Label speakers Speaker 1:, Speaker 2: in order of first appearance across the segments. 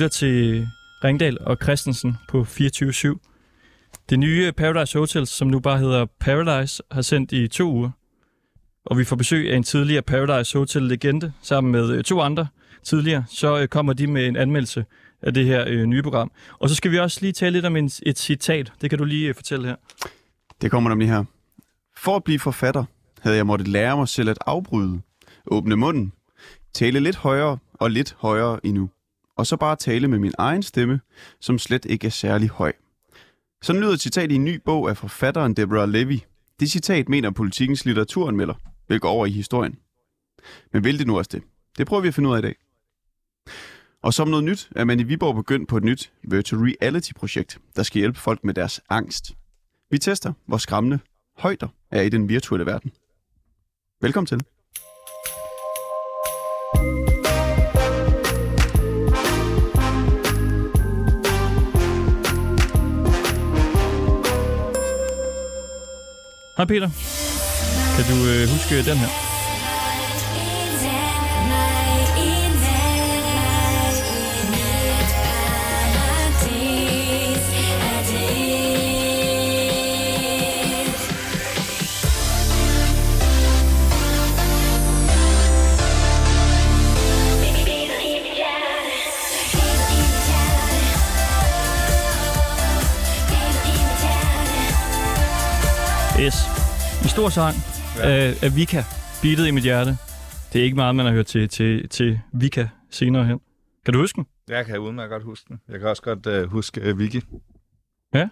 Speaker 1: lytter til Ringdal og Christensen på 24-7. Det nye Paradise Hotel, som nu bare hedder Paradise, har sendt i to uger. Og vi får besøg af en tidligere Paradise Hotel-legende sammen med øh, to andre tidligere. Så øh, kommer de med en anmeldelse af det her øh, nye program. Og så skal vi også lige tale lidt om en, et citat. Det kan du lige øh, fortælle her.
Speaker 2: Det kommer nemlig her. For at blive forfatter, havde jeg måttet lære mig selv at afbryde, åbne munden, tale lidt højere og lidt højere endnu, og så bare tale med min egen stemme, som slet ikke er særlig høj. Sådan lyder et citat i en ny bog af forfatteren Deborah Levy. Det citat mener politikens litteraturanmelder, hvilket gå over i historien. Men vil det nu også det? Det prøver vi at finde ud af i dag. Og som noget nyt er man i Viborg begyndt på et nyt virtual reality-projekt, der skal hjælpe folk med deres angst. Vi tester, hvor skræmmende højder er i den virtuelle verden. Velkommen til.
Speaker 1: Hej Peter. Kan du øh, huske den her? Stor sang ja. af, af Vika, beatet i mit hjerte. Det er ikke meget, man har hørt til, til, til Vika senere hen. Kan du huske den?
Speaker 3: Jeg kan udmærket godt huske den. Jeg kan også godt uh, huske uh, Vicky.
Speaker 1: Ja.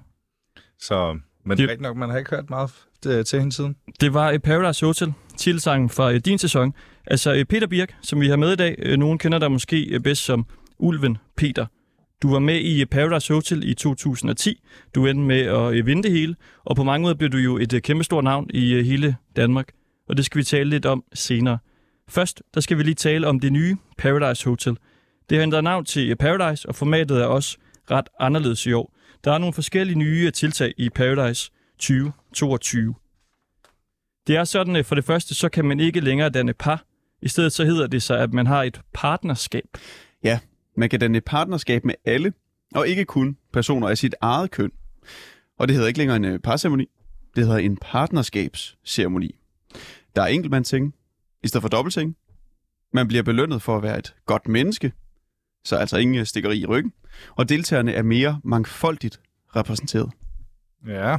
Speaker 3: Så, men det er rigtigt nok, man har ikke hørt meget uh, til hende siden.
Speaker 1: Det var et Paradise Hotel, titelsangen fra uh, din sæson. Altså uh, Peter Birk, som vi har med i dag. Uh, nogen kender dig måske uh, bedst som Ulven Peter. Du var med i Paradise Hotel i 2010. Du endte med at øh, vinde det hele, og på mange måder blev du jo et øh, kæmpestort navn i øh, hele Danmark. Og det skal vi tale lidt om senere. Først, der skal vi lige tale om det nye Paradise Hotel. Det har ændret navn til Paradise, og formatet er også ret anderledes i år. Der er nogle forskellige nye tiltag i Paradise 2022. Det er sådan, for det første, så kan man ikke længere danne par. I stedet så hedder det sig, at man har et partnerskab.
Speaker 2: Ja, man kan danne et partnerskab med alle, og ikke kun personer af sit eget køn. Og det hedder ikke længere en parceremoni, det hedder en partnerskabsceremoni. Der er enkeltmandsting i stedet for dobbeltting. Man bliver belønnet for at være et godt menneske, så altså ingen stikkeri i ryggen. Og deltagerne er mere mangfoldigt repræsenteret.
Speaker 3: Ja.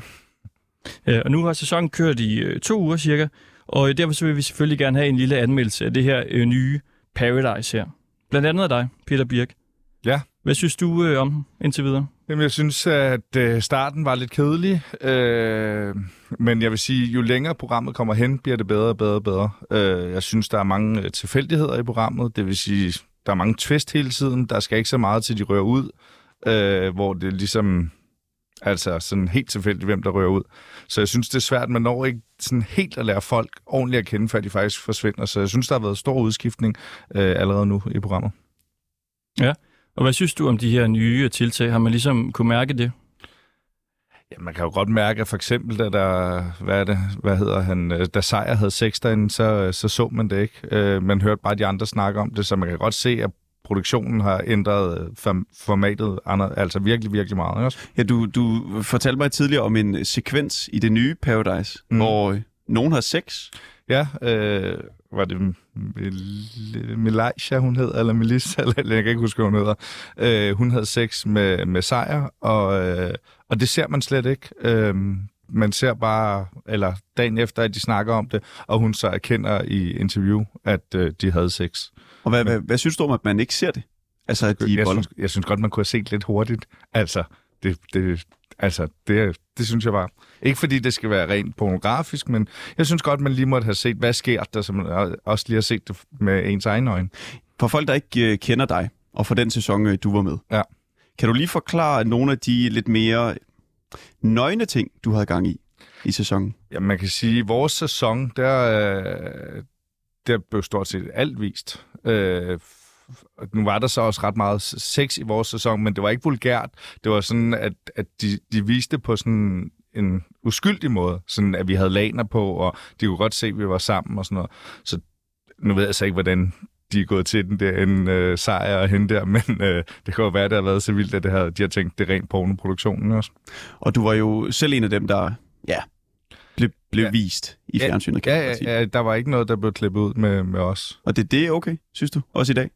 Speaker 1: ja og nu har sæsonen kørt i øh, to uger cirka, og derfor så vil vi selvfølgelig gerne have en lille anmeldelse af det her øh, nye Paradise her. Blandt andet af dig, Peter Birk.
Speaker 3: Ja.
Speaker 1: Hvad synes du øh, om indtil videre?
Speaker 3: Jamen, jeg synes, at øh, starten var lidt kedelig. Øh, men jeg vil sige, jo længere programmet kommer hen, bliver det bedre og bedre og bedre. Øh, jeg synes, der er mange øh, tilfældigheder i programmet. Det vil sige, der er mange twist hele tiden. Der skal ikke så meget til, de rører ud. Øh, hvor det ligesom... Altså sådan helt tilfældigt, hvem der rører ud. Så jeg synes, det er svært. Man når ikke sådan helt at lære folk ordentligt at kende, før de faktisk forsvinder. Så jeg synes, der har været stor udskiftning øh, allerede nu i programmet.
Speaker 1: Ja, og hvad synes du om de her nye tiltag? Har man ligesom kunne mærke det?
Speaker 3: Ja, man kan jo godt mærke, at for eksempel, da der, hvad er det, hvad hedder han, øh, da Sejr havde sex derinde, så, så så man det ikke. Øh, man hørte bare de andre snakke om det, så man kan godt se, at produktionen har ændret formatet andre, altså virkelig, virkelig meget. Ikke?
Speaker 2: Ja, du, du fortalte mig tidligere om en sekvens i det nye Paradise, mm. hvor nogen har sex.
Speaker 3: Ja, øh, var det Melissa, hun hed, eller Melissa, eller jeg kan ikke huske, hvad hun hedder. Øh, hun havde sex med, med Sejr, og, øh, og det ser man slet ikke. Øh, man ser bare, eller dagen efter, at de snakker om det, og hun så erkender i interview, at øh, de havde sex.
Speaker 2: Og hvad, hvad, hvad synes du om, at man ikke ser det?
Speaker 3: Altså, at de jeg, synes, jeg synes godt, man kunne have set lidt hurtigt. Altså, det, det, altså, det, det synes jeg bare. Ikke fordi det skal være rent pornografisk, men jeg synes godt, man lige måtte have set, hvad sker der, man også lige har set det med ens egen øjne.
Speaker 2: For folk, der ikke uh, kender dig, og for den sæson, øh, du var med,
Speaker 3: ja.
Speaker 2: kan du lige forklare nogle af de lidt mere nøgne ting, du havde gang i i sæsonen?
Speaker 3: Ja, man kan sige, at vores sæson, der, øh, der blev stort set alt vist. Øh, nu var der så også ret meget sex i vores sæson, men det var ikke vulgært. Det var sådan, at, at de, de viste på sådan en uskyldig måde, sådan at vi havde laner på, og de kunne godt se, at vi var sammen og sådan noget. Så nu ved jeg så ikke, hvordan de er gået til den der en øh, sejr og hende der, men øh, det kan jo være, at det har været så vildt, at det har, de har tænkt, det er rent pornoproduktionen også.
Speaker 2: Og du var jo selv en af dem, der ja, blev, blev
Speaker 3: Ja.
Speaker 2: vist i fjernsynet,
Speaker 3: Ja, ja, ja, der var ikke noget, der blev klippet ud med, med os.
Speaker 2: Og det, det er okay, synes du? Også i dag?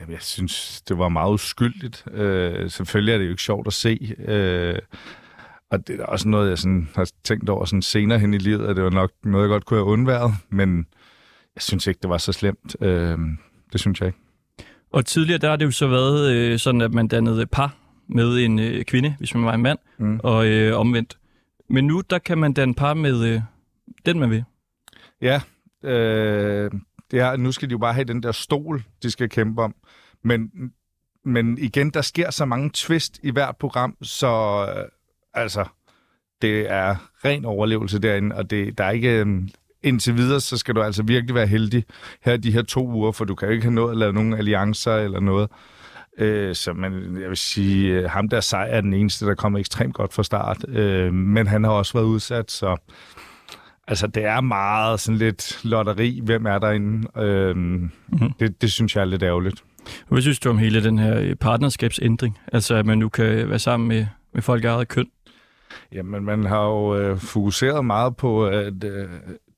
Speaker 3: Jamen, jeg synes, det var meget uskyldigt. Øh, selvfølgelig er det jo ikke sjovt at se. Øh, og det er også noget, jeg sådan, har tænkt over sådan senere hen i livet, at det var nok noget, jeg godt kunne have undværet. Men jeg synes ikke, det var så slemt. Øh, det synes jeg ikke.
Speaker 1: Og tidligere, der har det jo så været øh, sådan, at man dannede par med en øh, kvinde, hvis man var en mand,
Speaker 3: Mm.
Speaker 1: og øh, omvendt. Men nu, der kan man danne par med øh, den, man vil.
Speaker 3: Ja, øh, det er, nu skal de jo bare have den der stol, de skal kæmpe om. Men, men igen, der sker så mange twist i hvert program, så øh, altså, det er ren overlevelse derinde, og det, der er ikke... Øh, indtil videre, så skal du altså virkelig være heldig her de her to uger, for du kan jo ikke have nået at lave nogen alliancer eller noget. Øh, så man, jeg vil sige, øh, ham der sej er den eneste, der kommer ekstremt godt fra start. Øh, men han har også været udsat, så Altså, det er meget sådan lidt lotteri, hvem er derinde. Øhm, mm-hmm. det, det synes jeg er lidt ærgerligt.
Speaker 1: Hvad synes du om hele den her øh, partnerskabsændring? Altså, at man nu kan være sammen med, med folk af eget køn.
Speaker 3: Jamen, man har jo øh, fokuseret meget på, at øh,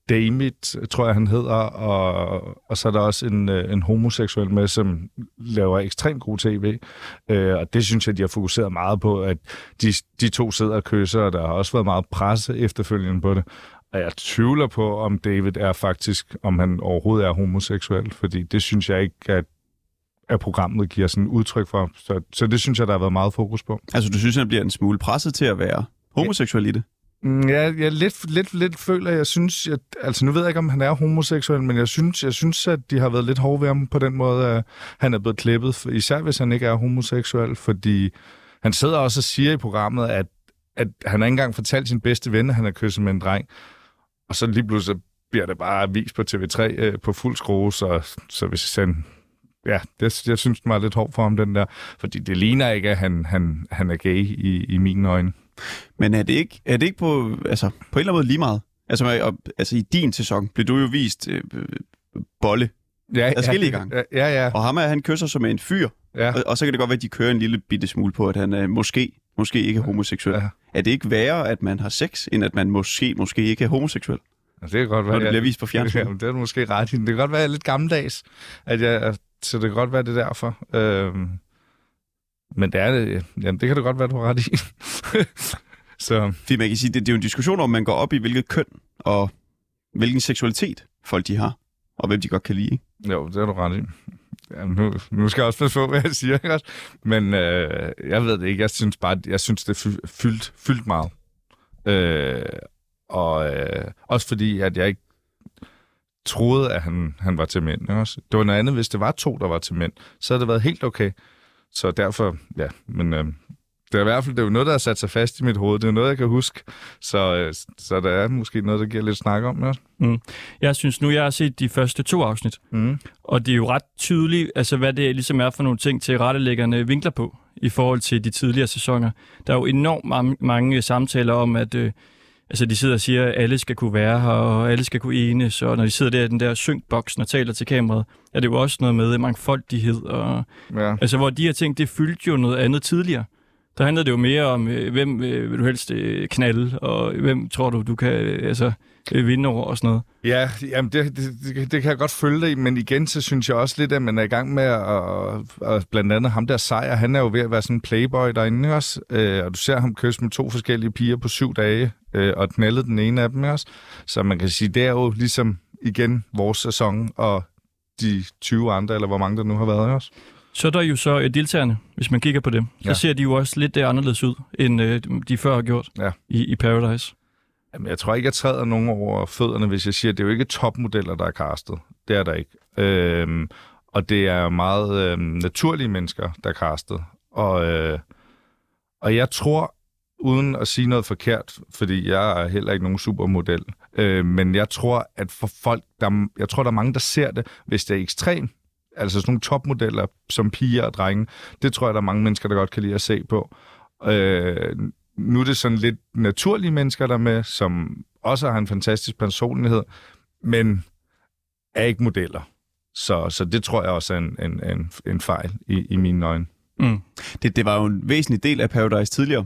Speaker 3: David, tror jeg, han hedder, og, og så er der også en, øh, en homoseksuel med, som laver ekstremt god tv. Øh, og det synes jeg, de har fokuseret meget på, at de, de to sidder og kysser, og der har også været meget presse efterfølgende på det. Og jeg tvivler på, om David er faktisk, om han overhovedet er homoseksuel, fordi det synes jeg ikke, at, at programmet giver sådan udtryk for. Så, så det synes jeg, der har været meget fokus på.
Speaker 2: Altså, du synes, han bliver en smule presset til at være homoseksuel i det?
Speaker 3: Mm, ja, jeg lidt, lidt, lidt føler, jeg synes, jeg, altså nu ved jeg ikke, om han er homoseksuel, men jeg synes, jeg synes, at de har været lidt hårde ved ham på den måde, at han er blevet klippet, især hvis han ikke er homoseksuel, fordi han sidder også og siger i programmet, at, at han har ikke engang fortalt sin bedste ven, at han har kysset med en dreng, og så lige pludselig bliver det bare vist på TV3 øh, på fuld skrue, så, så hvis han... Ja, det, jeg synes, den var lidt hård for ham, den der. Fordi det ligner ikke, at han, han, han er gay i, i mine øjne.
Speaker 2: Men er det ikke, er det ikke på, altså, på en eller anden måde lige meget? Altså, og, altså i din sæson blev du jo vist øh, øh, bolle,
Speaker 3: Ja,
Speaker 2: Adskillige
Speaker 3: ja,
Speaker 2: gange.
Speaker 3: Ja, ja.
Speaker 2: og ham er, han kysser som en fyr,
Speaker 3: ja.
Speaker 2: og, og så kan det godt være, at de kører en lille bitte smule på, at han er måske, måske ikke er homoseksuel.
Speaker 3: Ja.
Speaker 2: Er det ikke værre, at man har sex, end at man måske, måske ikke er homoseksuel,
Speaker 3: Altså, det kan godt være,
Speaker 2: når det bliver vist på fjernsyn?
Speaker 3: Jamen, det er du måske ret i. Det kan godt være, at jeg er lidt gammeldags, at jeg, så det kan godt være, det er derfor. Øhm, men det er det, ja, det kan det godt være, du har ret i. så
Speaker 2: Fordi man kan sige, det, det er jo en diskussion om, man går op i, hvilket køn og hvilken seksualitet folk de har, og hvem de godt kan lide. ikke?
Speaker 3: jo, det er du ret i. Ja, nu, nu skal jeg også passe på, hvad jeg siger, ikke også? Men øh, jeg ved det ikke. Jeg synes bare, jeg synes, det er fy- fyldt, fyldt meget. Øh, og øh, også fordi, at jeg ikke troede, at han, han var til mænd. Ikke også? Det var noget andet, hvis det var to, der var til mænd. Så havde det været helt okay. Så derfor, ja, men øh, det er i hvert fald det er jo noget, der har sat sig fast i mit hoved. Det er noget, jeg kan huske. Så, øh, så der er måske noget, der giver lidt snak om. Ikke? også?
Speaker 1: Jeg synes nu, jeg har set de første to afsnit,
Speaker 3: Mm.
Speaker 1: og det er jo ret tydeligt, altså hvad det ligesom er for nogle ting til rettelæggerne vinkler på i forhold til de tidligere sæsoner. Der er jo enormt mange, mange samtaler om, at øh, altså de sidder og siger, at alle skal kunne være her, og alle skal kunne enes, og når de sidder der i den der synkboksen og taler til kameraet, er det jo også noget med mangfoldighed, og
Speaker 3: Ja.
Speaker 1: Altså, hvor de her ting, det fyldte jo noget andet tidligere. Der handlede det jo mere om, øh, hvem øh, vil du helst øh, knalde, og hvem tror du, du kan altså, vinde over og sådan noget.
Speaker 3: Ja, jamen det, det, det, kan jeg godt følge dig men igen, så synes jeg også lidt, at man er i gang med at, at blandt andet ham der sejr, han er jo ved at være sådan en playboy derinde også, øh, og du ser ham kysse med to forskellige piger på syv dage, øh, og knaldet den ene af dem også, så man kan sige, det er jo ligesom igen vores sæson, og de 20 andre, eller hvor mange der nu har været også.
Speaker 1: Så er der jo så øh, deltagerne, hvis man kigger på dem. Så
Speaker 3: Ja.
Speaker 1: ser de jo også lidt øh, anderledes ud, end øh, de før har gjort
Speaker 3: Ja.
Speaker 1: i, i Paradise.
Speaker 3: Jamen, jeg tror ikke, jeg træder nogen over fødderne, hvis jeg siger, at det er jo ikke topmodeller, der er castet. Det er der ikke. Øhm, og det er meget øhm, naturlige mennesker, der er castet. Og, øh, og jeg tror, uden at sige noget forkert, fordi jeg er heller ikke nogen supermodel, øh, men jeg tror, at for folk, der, jeg tror, der er mange, der ser det, hvis det er ekstremt, altså sådan nogle topmodeller som piger og drenge, det tror jeg, der er mange mennesker, der godt kan lide at se på. Øh, nu er det sådan lidt naturlige mennesker, der er med, som også har en fantastisk personlighed, men er ikke modeller. Så, så det tror jeg også er en, en, en, en fejl i, i mine øjne.
Speaker 1: Mm.
Speaker 2: Det, det var jo en væsentlig del af Paradise tidligere.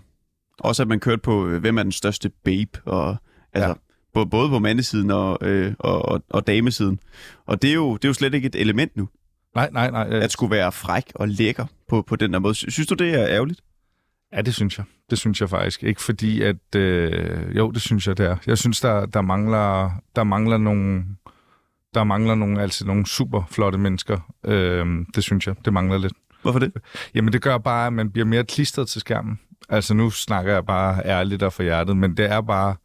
Speaker 2: Også at man kørte på, øh, hvem er den største babe, og altså,
Speaker 3: Ja.
Speaker 2: ja. både på mandesiden og, øh, og, og, og damesiden. Og det er, jo, det er jo slet ikke et element nu,
Speaker 3: Nej, nej, nej. øh,
Speaker 2: at skulle være fræk og lækker på, på den der måde. Sy- Synes du, det er ærgerligt?
Speaker 3: Ja, det synes jeg. Det synes jeg faktisk. Ikke fordi, at... Øh, jo, det synes jeg, det er. Jeg synes, der, der mangler, der mangler nogle... Der mangler nogle, altså nogle super flotte mennesker. Øh, det synes jeg. Det mangler lidt.
Speaker 2: Hvorfor det?
Speaker 3: Jamen, det gør bare, at man bliver mere klistret til skærmen. Altså, nu snakker jeg bare ærligt og for hjertet, men det er bare...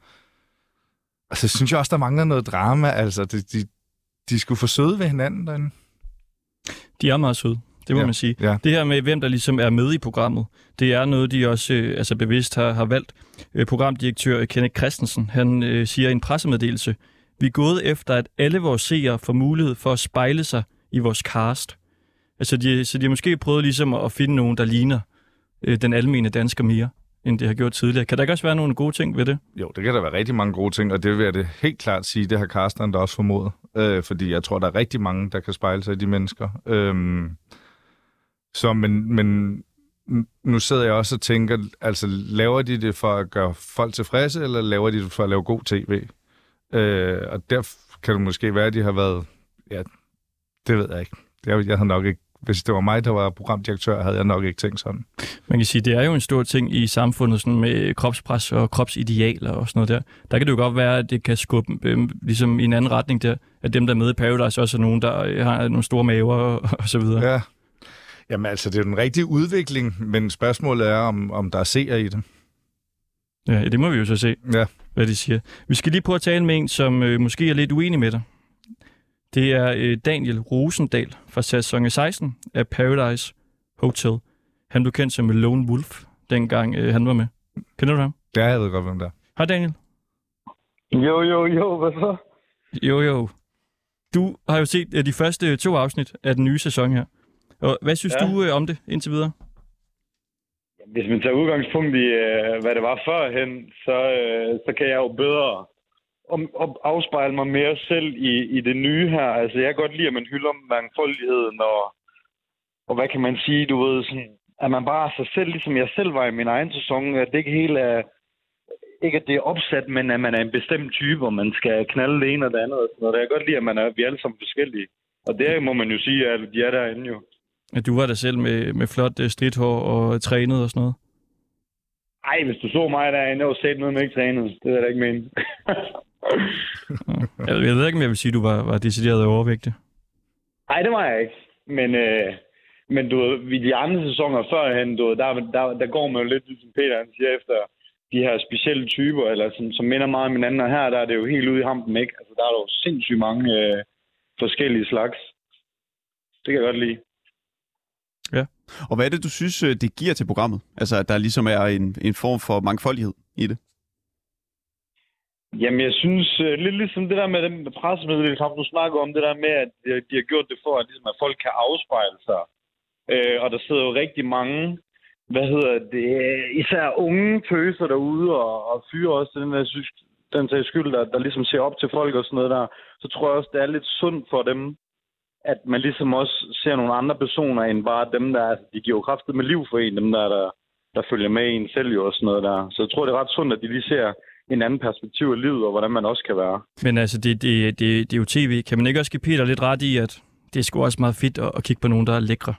Speaker 3: Altså, jeg synes jeg også, der mangler noget drama. Altså, de, de, de skulle få søde ved hinanden derinde.
Speaker 1: De er meget søde, det må
Speaker 3: Ja,
Speaker 1: man sige.
Speaker 3: ja.
Speaker 1: Det her med, hvem der ligesom er med i programmet, det er noget, de også øh, altså bevidst har, har valgt. Øh, programdirektør Kenneth Christensen, han øh, siger i en pressemeddelelse, vi er gået efter, at alle vores seere får mulighed for at spejle sig i vores cast. Altså, de, så de har måske prøvet ligesom at finde nogen, der ligner øh, den almene dansker mere, end det har gjort tidligere. Kan der ikke også være nogle gode ting ved det?
Speaker 3: Jo, det kan der være rigtig mange gode ting, og det vil jeg det helt klart sige, det har Carsten da også formodet. Øh, fordi jeg tror, der er rigtig mange, der kan spejle sig i de mennesker. Øhm, så, men, men nu sidder jeg også og tænker, altså laver de det for at gøre folk tilfredse, eller laver de det for at lave god tv? Øh, og der kan det måske være, at de har været, ja, det ved jeg ikke. Jeg, jeg havde nok ikke, hvis det var mig, der var programdirektør, havde jeg nok ikke tænkt sådan.
Speaker 1: Man kan sige, det er jo en stor ting i samfundet sådan med kropspres og kropsidealer og sådan noget der. Der kan det jo godt være, at det kan skubbe øh, ligesom i en anden retning der, at dem, der er med i Paradise, også er nogen, der øh, har nogle store maver og, og så videre. Ja.
Speaker 3: Ja. Jamen altså, det er den rigtige udvikling, men spørgsmålet er, om, om der er seere i det.
Speaker 1: ja, det må vi jo så se,
Speaker 3: Ja.
Speaker 1: hvad de siger. Vi skal lige prøve at tale med en, som øh, måske er lidt uenig med dig. Det er øh, Daniel Rosendal fra sæson 16 af Paradise Hotel. Han blev kendt som Lone Wolf, dengang øh, han var med. Kender du ham?
Speaker 3: Det er jeg ved godt, hvem der er.
Speaker 1: Hej Daniel.
Speaker 4: Jo, jo, jo, hvad så?
Speaker 1: Jo, jo. Du har jo set øh, de første to afsnit af den nye sæson her. Og hvad synes ja. Du øh, om det indtil videre?
Speaker 4: Hvis man tager udgangspunkt i, øh, hvad det var førhen, så, øh, så kan jeg jo bedre om, om, afspejle mig mere selv i, i det nye her. Altså, jeg kan godt lide, at man hylder mangfoldigheden, og, og hvad kan man sige, du ved, sådan, at man bare er sig selv, ligesom jeg selv var i min egen sæson, at det ikke helt er, ikke at det er opsat, men at man er en bestemt type, og man skal knalde det ene og det andet. Og sådan noget. Jeg kan godt lide, at man er, vi er alle sammen forskellige. Og det må man jo sige, at de er derinde jo.
Speaker 1: At du var der selv med, med flot øh, stridthår og trænet og sådan noget.
Speaker 4: Ej, hvis du så mig derinde og set noget med ikke trænet, det jeg da ikke mene.
Speaker 1: Jeg, jeg ved ikke, om jeg vil sige, at du var, var decideret overvægtig.
Speaker 4: Nej, det var jeg ikke. Men, øh, men du ved, ved de andre sæsoner førhen, du ved, der, der, der går man jo lidt, ligesom Peter han siger, efter de her specielle typer, eller som, som minder meget om hinanden. Og her der er det jo helt ude i hampen, ikke? Altså, der er jo sindssygt mange øh, forskellige slags. Det kan jeg godt lide.
Speaker 2: Og hvad er det, du synes, øh, det giver til programmet? Altså, at der ligesom er en, en form for mangfoldighed i det?
Speaker 4: Jamen, jeg synes, øh, lidt ligesom det der med den pressemeddelelse, som du snakker om, det der med, at de, de har gjort det for, at, ligesom, at folk kan afspejle sig. Øh, og der sidder jo rigtig mange, hvad hedder det, især unge tøser derude, og, og fyre også den der synes, den sags skyld, der, der ligesom ser op til folk og sådan noget der, så tror jeg også, det er lidt sundt for dem, at man ligesom også ser nogle andre personer, end bare dem, der altså, de giver kraftet med liv for en, dem der, der, der følger med en selv jo og sådan noget der. Så jeg tror, det er ret sundt, at de lige ser en anden perspektiv af livet, og hvordan man også kan være.
Speaker 1: Men altså, det, det, det, det er jo tv. Kan man ikke også give Peter lidt ret i, at det er sgu også meget fedt at, at kigge på nogen, der er lækre?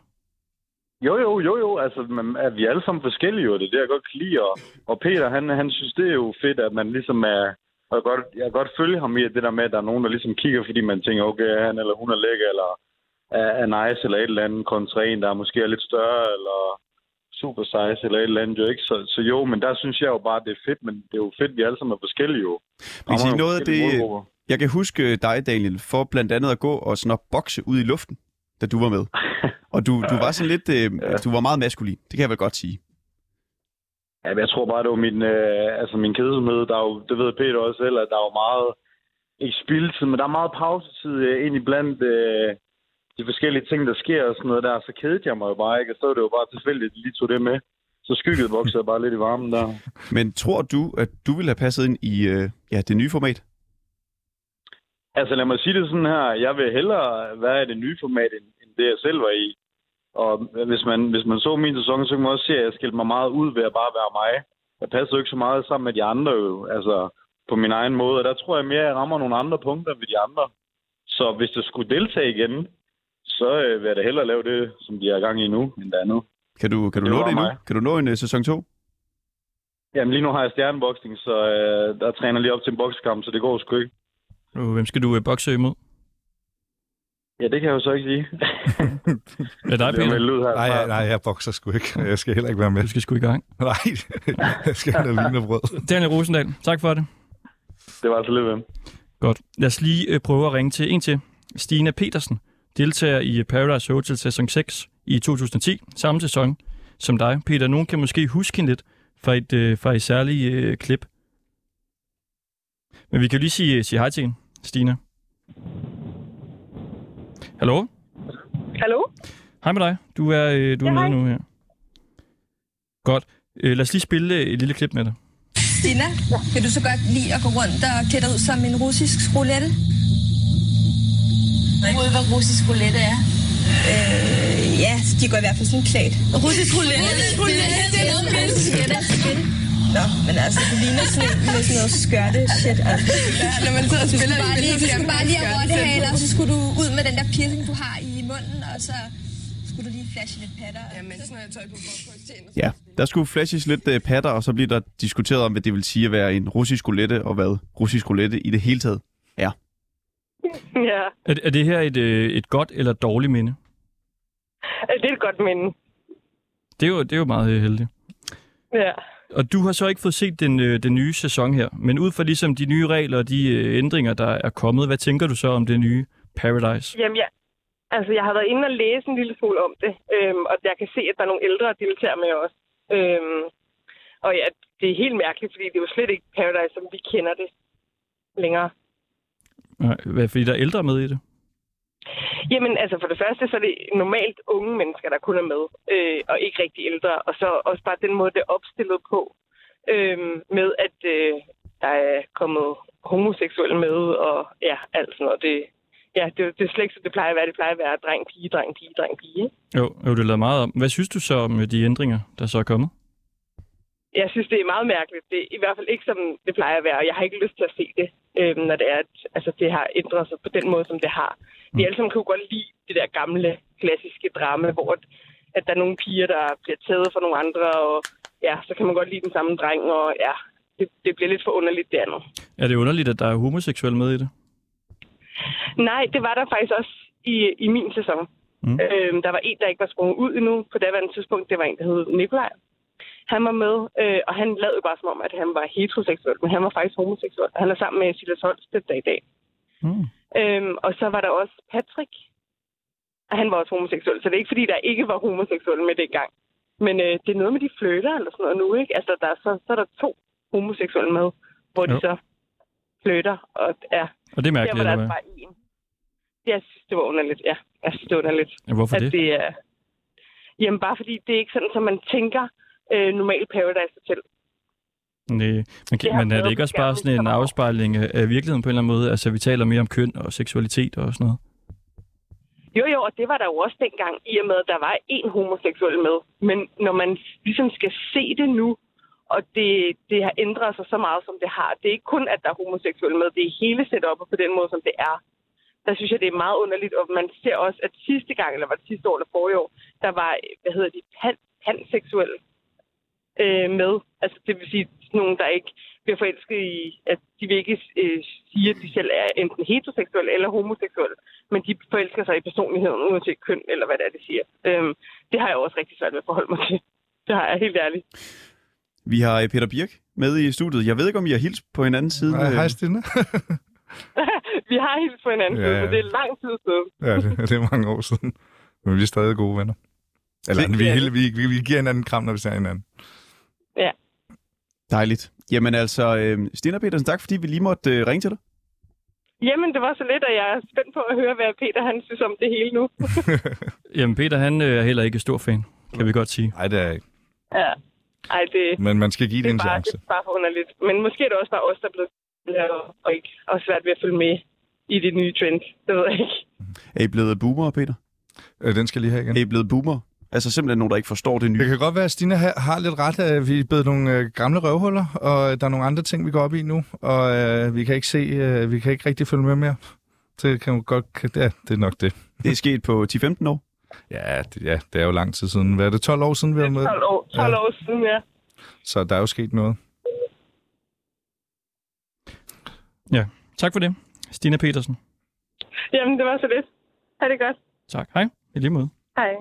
Speaker 4: Jo, jo, jo, jo. Altså, man, er vi er alle sammen forskellige, jo. Det er det, jeg godt kan lide. Og, og Peter, han, han synes, det er jo fedt, at man ligesom er... Og jeg, kan godt, jeg kan godt følge ham i det der med, at der er nogen, der ligesom kigger, fordi man tænker, okay, han eller hun er lækker, eller er, er nice, eller et eller andet, kontra en, der måske er lidt større, eller super size, eller et eller andet, jo ikke? Så, så jo, men der synes jeg jo bare, det er fedt, men det er jo fedt, vi alle sammen er forskellige, jo.
Speaker 2: Man kan sige, noget af det,
Speaker 4: målgrupper.
Speaker 2: jeg kan huske dig, Daniel, for blandt andet at gå og sådan at bokse ud i luften, da du var med. Og du, du var sådan lidt, øh, du var meget maskulin, det kan jeg vel godt sige.
Speaker 4: Ja, jeg tror bare, det var min, øh, altså min kedsomhed. Der er jo, det ved Peter også selv, at der er jo meget, ikke spildtid, men der er meget pausetid øh, ind i blandt øh, de forskellige ting, der sker og sådan noget der. Så kedede jeg mig jo bare ikke, og så var det jo bare tilfældigt, at lige tog det med. Så skygget voksede bare lidt i varmen der.
Speaker 2: Men tror du, at du ville have passet ind i øh, ja, det nye format?
Speaker 4: Altså lad mig sige det sådan her. Jeg vil hellere være i det nye format, end, end det jeg selv var i. Og hvis man, hvis man så min sæson, så kan man også se, at jeg skilte mig meget ud ved at bare være mig. Jeg passer jo ikke så meget sammen med de andre jo. Altså på min egen måde. Og der tror jeg mere, at jeg rammer nogle andre punkter ved de andre. Så hvis det skulle deltage igen, så øh, vil jeg da hellere lave det, som de er i gang i nu, end det andet.
Speaker 2: Kan du, kan du
Speaker 4: Det
Speaker 2: nå det endnu?
Speaker 4: mig.
Speaker 2: Kan du nå en uh, sæson 2?
Speaker 4: Jamen lige nu har jeg stjerneboksning, så øh, der træner jeg lige op til en boksekamp, så det går sgu ikke.
Speaker 1: Hvem skal du øh, bokse imod?
Speaker 4: Ja, det kan jeg jo så ikke sige.
Speaker 1: Er det dig,
Speaker 4: det er
Speaker 1: Peter?
Speaker 4: ud her.
Speaker 3: Nej, nej, jeg bokser sgu ikke. Jeg skal heller ikke være med.
Speaker 1: Du skal sgu i gang.
Speaker 3: Nej, jeg skal have noget wienerbrød.
Speaker 1: Daniel Rosendal, tak for det.
Speaker 4: Det var altså lidt ved.
Speaker 1: Godt. Lad os lige øh, prøve at ringe til en til. Stine Petersen, deltager i Paradise Hotel sæson 6 i 2010, samme sæson som dig. Peter, nogen kan måske huske hende lidt fra et, øh, fra et særligt øh, klip. Men vi kan lige sige, sige hej til hende, Stine. Hallo?
Speaker 5: Hallo?
Speaker 1: Hej med dig. Du er, øh, du er
Speaker 5: Ja,
Speaker 1: med
Speaker 5: hej.
Speaker 1: nu her. Godt. Øh, lad os lige spille øh, et lille klip med dig.
Speaker 6: Stina, kan du så godt lide at gå rundt og klæde dig ud som en russisk roulette?
Speaker 7: Jeg ved, hvad russisk roulette er.
Speaker 6: Øh, ja, de går i hvert fald sådan klædt.
Speaker 7: Russisk roulette? Russisk roulette? Det er noget med
Speaker 6: Nå, men altså, det ligner sådan en med sådan noget skørte shit. Altså.
Speaker 7: Når man sidder og
Speaker 6: Du
Speaker 7: spiller
Speaker 6: skulle bare lige, du skulle bare lige have rottehaler, så skulle du ud med den der piercing, du har i munden, og så skulle du lige flashe lidt patter.
Speaker 7: Jamen, sådan noget tøj på for at tjene.
Speaker 2: Ja, der skulle flashes lidt uh, patter, og så bliver der diskuteret om, hvad det vil sige at være en russisk roulette, og hvad russisk roulette i det hele taget er.
Speaker 5: Ja,
Speaker 1: Er, er det her et, øh, et godt eller dårligt minde?
Speaker 5: det er et godt minde.
Speaker 1: Det er jo, det er jo meget øh, heldigt.
Speaker 5: Ja.
Speaker 1: Og du har så ikke fået set den, øh, den nye sæson her, men ud fra ligesom de nye regler og de øh, ændringer, der er kommet, hvad tænker du så om det nye Paradise?
Speaker 5: Jamen, ja. Altså, jeg har været inde og læse en lille smule om det, øhm, og jeg kan se, at der er nogle ældre, der deltager med os. Øhm, og ja, det er helt mærkeligt, fordi det er jo slet ikke Paradise, som vi kender det længere.
Speaker 1: Nej, hvad, fordi der er ældre med i det?
Speaker 5: Jamen, altså for det første, så er det normalt unge mennesker, der kun er med, øh, og ikke rigtig ældre. Og så også bare den måde, det er opstillet på, øh, med at øh, der er kommet homoseksuelle med, og ja, alt sådan noget. Det, ja, det, det er slet ikke, som det plejer at være. Det plejer at være dreng, pige, dreng, pige, dreng, pige.
Speaker 1: Jo, jo det lader meget om. Hvad synes du så om øh, de ændringer, der så er kommet?
Speaker 5: Jeg synes, det er meget mærkeligt. Det er i hvert fald ikke, som det plejer at være, og jeg har ikke lyst til at se det, øh, når det er, at altså, det har ændret sig på den måde, som det har. Vi alle sammen kan jo godt lide det der gamle, klassiske drama, hvor at, at der er nogle piger, der bliver taget for nogle andre, og ja, så kan man godt lide den samme dreng, og ja, det, det bliver lidt for underligt det andet.
Speaker 1: Er det underligt, at der er homoseksuelle med i det?
Speaker 5: Nej, det var der faktisk også i, i min sæson.
Speaker 1: Mm.
Speaker 5: Mm. Øhm, der var en, der ikke var sprunget ud endnu på daværende tidspunkt. Det var en, der hed Nikolaj. Han var med, øh, og han lavede jo bare som om, at han var heteroseksuel, men han var faktisk homoseksuel. Han er sammen med Silas Holstedt der i dag.
Speaker 1: Mm.
Speaker 5: Øhm, og så var der også Patrick. Og han var også homoseksuel, så det er ikke fordi, der ikke var homoseksuelle med det gang. Men øh, det er noget med de flytter eller sådan noget nu, ikke? Altså, der, er så, så er der to homoseksuelle med, hvor de
Speaker 1: Jo.
Speaker 5: så flytter, og ja,
Speaker 1: Og det er
Speaker 5: der
Speaker 1: mærkeligt,
Speaker 5: var der
Speaker 1: eller
Speaker 5: altså
Speaker 1: hvad?
Speaker 5: bare en. Jeg synes, det var underligt, ja. Jeg synes, det var underligt.
Speaker 1: Ja, hvorfor
Speaker 5: at
Speaker 1: det?
Speaker 5: det er... Jamen, bare fordi det er ikke sådan, som man tænker øh, normalt Paradise Hotel.
Speaker 1: Nej, men,
Speaker 5: Det
Speaker 1: men er det ikke også bare sådan en afspejling af, virkeligheden på en eller anden måde? Altså, vi taler mere om køn og seksualitet og sådan noget.
Speaker 5: Jo, jo, og det var der jo også dengang, i og med, at der var en homoseksuel med. Men når man ligesom skal se det nu, og det, det har ændret sig så meget, som det har. Det er ikke kun, at der er homoseksuelle med, det er hele setupet på den måde, som det er. Der synes jeg, det er meget underligt, og man ser også, at sidste gang, eller var det sidste år eller forrige år, der var, hvad hedder de, pan, panseksuelle øh, med. Altså det vil sige, sådan nogle, der ikke bliver forelsket i, at de vil ikke øh, sige, at de selv er enten heteroseksuelle eller homoseksuelle, men de forelsker sig i personligheden, uanset køn eller hvad det er, de siger. Øhm, det har jeg også rigtig svært ved at forholde mig til. Det har jeg helt ærligt.
Speaker 2: Vi har øh, Peter Birk med i studiet. Jeg ved ikke, om I har hilst på hinanden siden.
Speaker 3: Nej,
Speaker 2: øh,
Speaker 3: hej Stine.
Speaker 5: vi har helt på hinanden,
Speaker 3: Ja,
Speaker 5: ja,
Speaker 3: ja.
Speaker 5: men det er lang tid siden.
Speaker 3: ja, det, det er mange år siden. Men vi er stadig gode venner. Eller
Speaker 2: Det-
Speaker 3: vi, er vi, vi, vi giver hinanden kram, når vi ser hinanden.
Speaker 2: Dejligt. Jamen altså, øh, Stine Petersen, tak fordi vi lige måtte øh, ringe til dig.
Speaker 5: Jamen, det var så lidt, at jeg er spændt på at høre, hvad Peter han synes om det hele nu.
Speaker 1: Jamen, Peter, han øh, er heller ikke stor fan, kan vi godt sige.
Speaker 3: Nej, det er ikke.
Speaker 5: ja. Ej, det,
Speaker 3: Men man skal give det
Speaker 5: det,
Speaker 3: en
Speaker 5: er bare,
Speaker 3: chance.
Speaker 5: det er bare for underligt. Men måske er det også bare os, der er blevet og, og ikke og svært ved at følge med i det nye trend. Det ved jeg ikke.
Speaker 2: Er I blevet boomer, Peter?
Speaker 3: Øh, den skal jeg lige have igen.
Speaker 2: Er I blevet boomer? Altså simpelthen nogen, der ikke forstår det nye.
Speaker 3: Det kan godt være, at Stine har, har lidt ret. at Vi er blevet nogle øh, gamle røvhuller, og der er nogle andre ting, vi går op i nu, og øh, vi kan ikke se, øh, vi kan ikke rigtig følge med mere. Det kan jo godt, ja, det er nok det.
Speaker 2: Det er sket på 10-15 år.
Speaker 3: Ja det, ja, det er jo lang tid siden. Hvad er det, 12 år siden, vi har med?
Speaker 5: 12 år, 12
Speaker 3: Ja.
Speaker 5: år siden, ja.
Speaker 3: Så der er jo sket noget.
Speaker 1: Tak for det, Stina Petersen.
Speaker 5: Jamen, det var så lidt. Ha' det godt.
Speaker 1: Tak. Hej. I lige måde.
Speaker 5: Hej.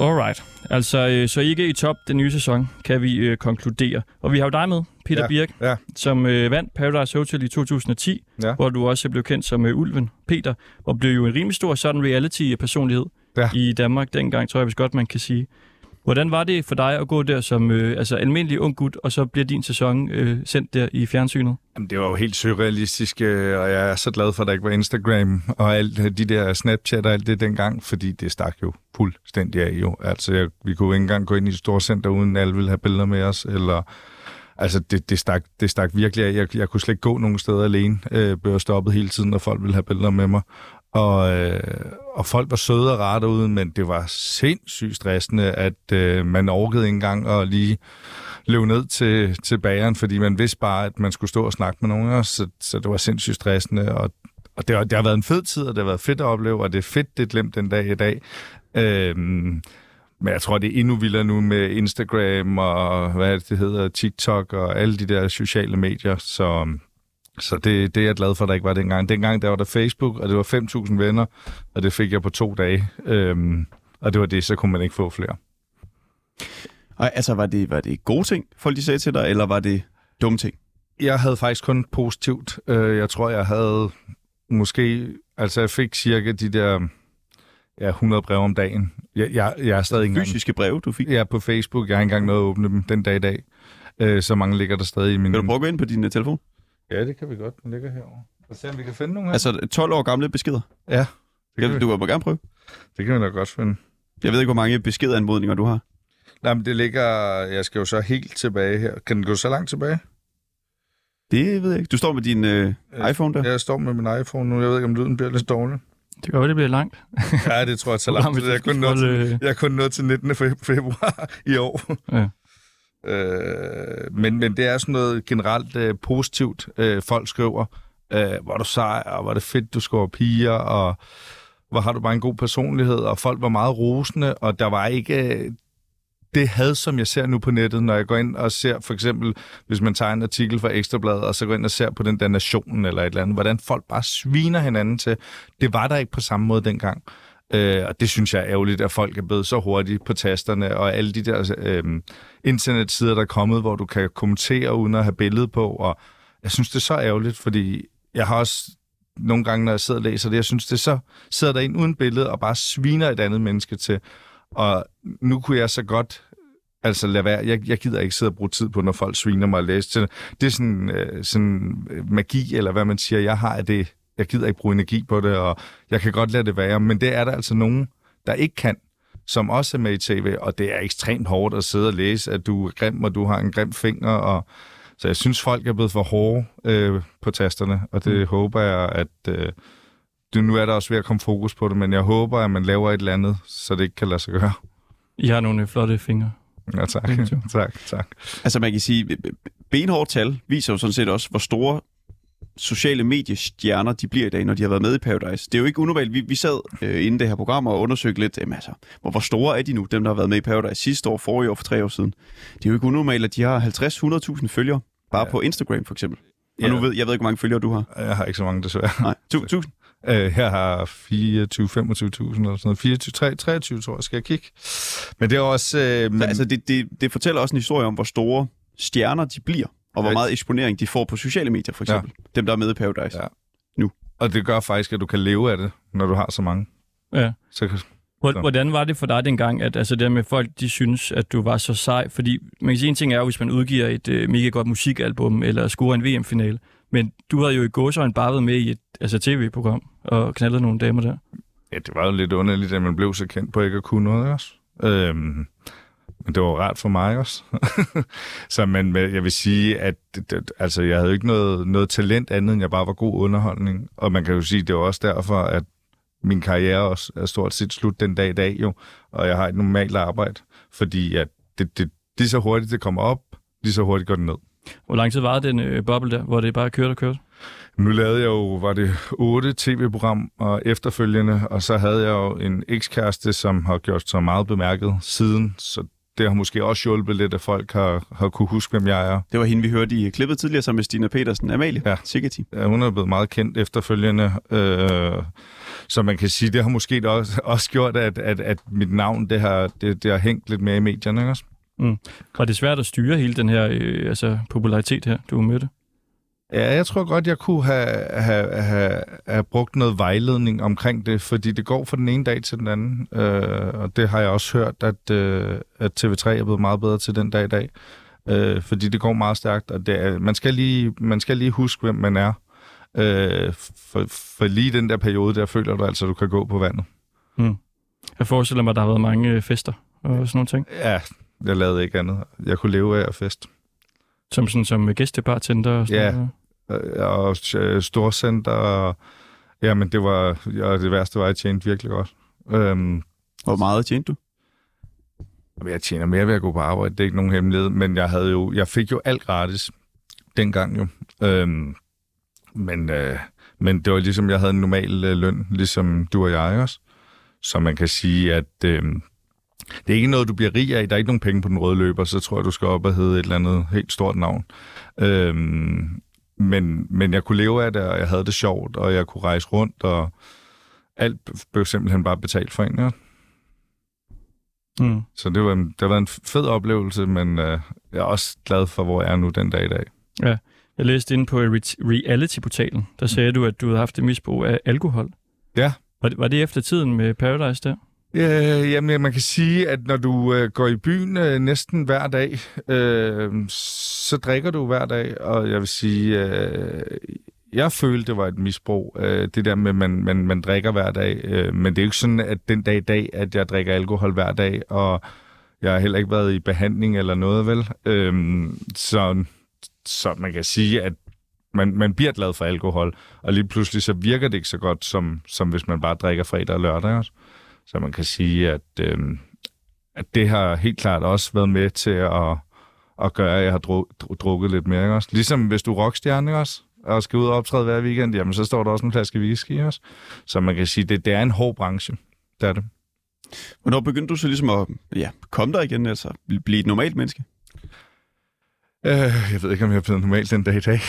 Speaker 1: Alright. Altså, øh, så I ikke i top den nye sæson, kan vi øh, konkludere. Og vi har jo dig med, Peter
Speaker 3: Ja,
Speaker 1: Birk,
Speaker 3: ja.
Speaker 1: som øh, vandt Paradise Hotel i 2010,
Speaker 3: Ja.
Speaker 1: hvor du også blev kendt som øh, Ulven Peter, og blev jo en rimelig stor sådan reality-personlighed
Speaker 3: Ja.
Speaker 1: i Danmark dengang, tror jeg, hvis godt man kan sige. Hvordan var det for dig at gå der som øh, altså almindelig ung gut, og så bliver din sæson øh, sendt der i fjernsynet?
Speaker 3: Jamen, det var jo helt surrealistisk, øh, og jeg er så glad for, at der ikke var Instagram og alt øh, de der Snapchat og alt det dengang, fordi det stak jo fuldstændig af jo. Altså, jeg, vi kunne ikke engang gå ind i et stort center, uden alle ville have billeder med os, eller... Altså, det, det, stak, det stak virkelig af. Jeg, jeg kunne slet ikke gå nogen steder alene. Øh, blev stoppet hele tiden, og folk ville have billeder med mig. Og, øh, og folk var søde og rare derude, men det var sindssygt stressende, at øh, man orkede ikke engang at lige løbe ned til, til bageren, fordi man vidste bare, at man skulle stå og snakke med nogen, så, så det var sindssygt stressende, og, og det, har, det har været en fed tid, og det har været fedt at opleve, og det er fedt, det er glemt den dag i dag. Øhm, men jeg tror, det er endnu vildere nu med Instagram og hvad det, det hedder, TikTok og alle de der sociale medier, så, så det, det er jeg glad for, at der ikke var dengang. Dengang der var der Facebook, og det var 5.000 venner, og det fik jeg på to dage. Øhm, og det var det, så kunne man ikke få flere.
Speaker 2: Og, altså, var det, var det gode ting, folk de sagde til dig, eller var det dumme ting?
Speaker 3: Jeg havde faktisk kun positivt. Øh, Jeg tror, jeg havde måske... Altså, jeg fik cirka de der ja, 100 breve om dagen. Jeg, jeg, jeg er stadig ikke engang...
Speaker 2: Fysiske breve, du fik.
Speaker 3: Er på Facebook. Jeg har ikke engang nået at åbne dem den dag i dag. Øh, Så mange ligger der stadig i min...
Speaker 2: Kan du prøve at gå ind på din uh, telefon?
Speaker 3: Ja, det kan vi godt. Den ligger herovre. Og se, om vi kan finde nogle her.
Speaker 2: Altså 12 år gamle beskeder.
Speaker 3: Ja, det
Speaker 2: Du
Speaker 3: kan, vi,
Speaker 2: du kan gerne prøve.
Speaker 3: det kan vi nok godt finde.
Speaker 2: Jeg ved ikke, hvor mange beskedanmodninger du har.
Speaker 3: Nej, men det ligger... Jeg skal jo så helt tilbage her. Kan den gå så langt tilbage?
Speaker 2: Det ved jeg ikke. Du står med din uh, iPhone der.
Speaker 3: Jeg står med min iPhone nu. Jeg ved ikke, om lyden bliver lidt dårlig.
Speaker 1: Det godt, det bliver langt.
Speaker 3: Ja, det tror jeg tager lang
Speaker 1: Program,
Speaker 3: tid.
Speaker 1: hvis
Speaker 3: Jeg er kun nået til
Speaker 1: øh,
Speaker 3: Jeg er kun nået til 19. fe- februar i år.
Speaker 1: Ja.
Speaker 3: Øh, men, men det er sådan noget generelt øh, positivt, øh, folk skriver. Øh, hvor du sej, og hvor er det fedt, du skriver piger, og hvor har du bare en god personlighed, og folk var meget rosende, og der var ikke øh, det had, som jeg ser nu på nettet, når jeg går ind og ser, for eksempel, hvis man tager en artikel fra Ekstrabladet, og så går ind og ser på den der nation eller et eller andet, hvordan folk bare sviner hinanden til. Det var der ikke på samme måde dengang. Øh, Øh, og det synes jeg er ærgerligt, at folk er blevet så hurtige på tasterne, og alle de der øh, internetsider, der er kommet, hvor du kan kommentere uden at have billede på, og jeg synes, det er så ærgerligt, fordi jeg har også nogle gange, når jeg sidder og læser det, jeg synes, det er så sidder der en uden billede og bare sviner et andet menneske til. Og nu kunne jeg så godt altså lad være. Jeg, jeg gider ikke sidde og bruge tid på, når folk sviner mig og læse til. Det er sådan, øh, sådan øh, magi, eller hvad man siger, jeg har af det. Jeg gider ikke bruge energi på det, og jeg kan godt lade det være. Men det er der altså nogen, der ikke kan, som også er med i tv, og det er ekstremt hårdt at sidde og læse, at du er grim, og du har en grim finger, og så jeg synes, folk er blevet for hårde øh, på tasterne, og det mm. håber jeg, at... Øh, det, nu er der også ved at komme fokus på det, men jeg håber, at man laver et eller andet, så det ikke kan lade sig gøre.
Speaker 1: I har nogle flotte fingre.
Speaker 3: Ja, tak. Tak, tak.
Speaker 2: Altså man kan sige, benhårdt tal viser jo sådan set også, hvor store sociale mediestjerner de bliver i dag, når de har været med i Paradise. Det er jo ikke unormalt. Vi, vi sad øh, inden det her program og undersøgte lidt, jamen, altså, hvor, hvor store er de nu, dem der har været med i Paradise sidste år, forrige år, for tre år siden. Det er jo ikke unormalt, at de har 50-100.000 følgere, bare ja. på Instagram for eksempel. Og
Speaker 3: Ja.
Speaker 2: nu ved jeg ved ikke, hvor mange følgere du har.
Speaker 3: Jeg har ikke så mange, desværre.
Speaker 2: Nej, 1000.
Speaker 3: Øh, her har 24 25.000 eller sådan noget. 24, 3, 23, tror jeg, skal jeg kigge. Men det er også... Øh, men,
Speaker 2: Så, altså, det, det, det fortæller også en historie om, hvor store stjerner de bliver, og hvor meget eksponering de får på sociale medier, for eksempel. Ja. Dem, der er med i Paradise.
Speaker 3: Ja.
Speaker 2: Ja.
Speaker 3: og det gør faktisk, at du kan leve af det, når du har så mange.
Speaker 1: Ja.
Speaker 3: Så, Så.
Speaker 1: Hvordan var det for dig dengang, at altså det med folk, de synes, at du var så sej? Fordi man kan sige, en ting er jo, hvis man udgiver et øh, mega godt musikalbum, eller scorer en VM-finale. Men du havde jo i gåsøjne bare været med i et altså tv-program, og knaldet nogle damer der.
Speaker 3: ja, det var jo lidt underligt, at man blev så kendt på ikke at kunne noget, også? Øhm, men det var rart for mig også. så men jeg vil sige, at det, altså, jeg havde ikke noget, noget talent andet, end jeg bare var god underholdning. Og man kan jo sige, det var også derfor, at min karriere også er stort set slut den dag i dag jo, og jeg har et normalt arbejde, fordi at det, det, lige så hurtigt det kommer op, lige så hurtigt går det ned.
Speaker 1: Hvor lang tid var den øh, boble der, hvor det bare kørte og kørte?
Speaker 3: Nu lavede jeg jo, var det otte tv-program og efterfølgende, og så havde jeg jo en ekskæreste, som har gjort sig meget bemærket siden, så det har måske også hjulpet lidt, at folk har, har kunne huske, hvem jeg er.
Speaker 2: Det var hende, vi hørte i klippet tidligere, som med Stina Petersen. Amalie
Speaker 3: Ja.
Speaker 2: Sigeti.
Speaker 3: Ja, hun er blevet meget kendt efterfølgende, øh, så man kan sige, det har måske også, også gjort, at, at, at mit navn, det har, det, det har hængt lidt mere i medierne, ikke også?
Speaker 1: Var det svært at styre hele den her øh, altså, popularitet her, du mødte?
Speaker 3: Ja, jeg tror godt, jeg kunne have, have, have, have brugt noget vejledning omkring det, fordi det går fra den ene dag til den anden. Øh, og det har jeg også hørt, at, øh, at TV3 er blevet meget bedre til den dag i dag. Øh, fordi det går meget stærkt, og det er, man, skal lige, man skal lige huske, hvem man er. Øh, for, for lige den der periode, der føler du altså, at du kan gå på vandet.
Speaker 1: Jeg forestiller mig, at der har været mange øh, fester og sådan nogle ting.
Speaker 3: Ja, jeg lavede ikke andet. Jeg kunne leve af at fest.
Speaker 1: Som, sådan, som gæstebartender og sådan
Speaker 3: Ja.
Speaker 1: noget.
Speaker 3: Øh, og øh, storcenter. Og, ja, men det var ja, det værste var, at jeg tjente virkelig godt. Øhm,
Speaker 2: Hvor meget tjente du?
Speaker 3: Jeg tjener mere ved at gå på arbejde, det er ikke nogen hemmelighed, men jeg, havde jo, jeg fik jo alt gratis dengang jo. Øhm, men, øh, men det var ligesom, jeg havde en normal øh, løn, ligesom du og jeg også. Så man kan sige, at øh, det er ikke noget, du bliver rig af. Der er ikke nogen penge på den røde løber, så tror jeg, du skal op og hedde et eller andet helt stort navn. Øhm, men, men jeg kunne leve af det, og jeg havde det sjovt, og jeg kunne rejse rundt, og alt blev simpelthen bare betalt for en. Ja.
Speaker 1: Mm.
Speaker 3: Så det var, en, det var en fed oplevelse, men øh, jeg er også glad for, hvor jeg er nu den dag i dag.
Speaker 1: Jeg læste inde på re- reality-portalen, der sagde du, at du havde haft et misbrug af alkohol.
Speaker 3: Ja.
Speaker 1: Var det, var det efter tiden med Paradise der?
Speaker 3: Øh, jamen, man kan sige, at når du øh, går i byen øh, næsten hver dag, øh, så drikker du hver dag, og jeg vil sige, øh, jeg følte, det var et misbrug, øh, det der med, at man, man, man drikker hver dag, øh, men det er jo ikke sådan, at den dag i dag, at jeg drikker alkohol hver dag, og jeg har heller ikke været i behandling eller noget, vel? Øh, så, så man kan sige, at man, man bliver glad for alkohol, og lige pludselig så virker det ikke så godt, som, som hvis man bare drikker fredag og lørdag også. Så man kan sige, at, øh, at det har helt klart også været med til at, at gøre, at jeg har dru- dru- drukket lidt mere. Ikke også? Ligesom hvis du er rockstjerne ikke også, og skal ud og optræde hver weekend, jamen så står der også en flaske whisky ikke også. Så man kan sige, det, det er en hård branche. Det er det.
Speaker 2: Hvornår begyndte du så ligesom at ja, komme der igen, altså blive et normalt menneske?
Speaker 3: Øh, jeg ved ikke, om jeg er blevet normalt den dag i dag.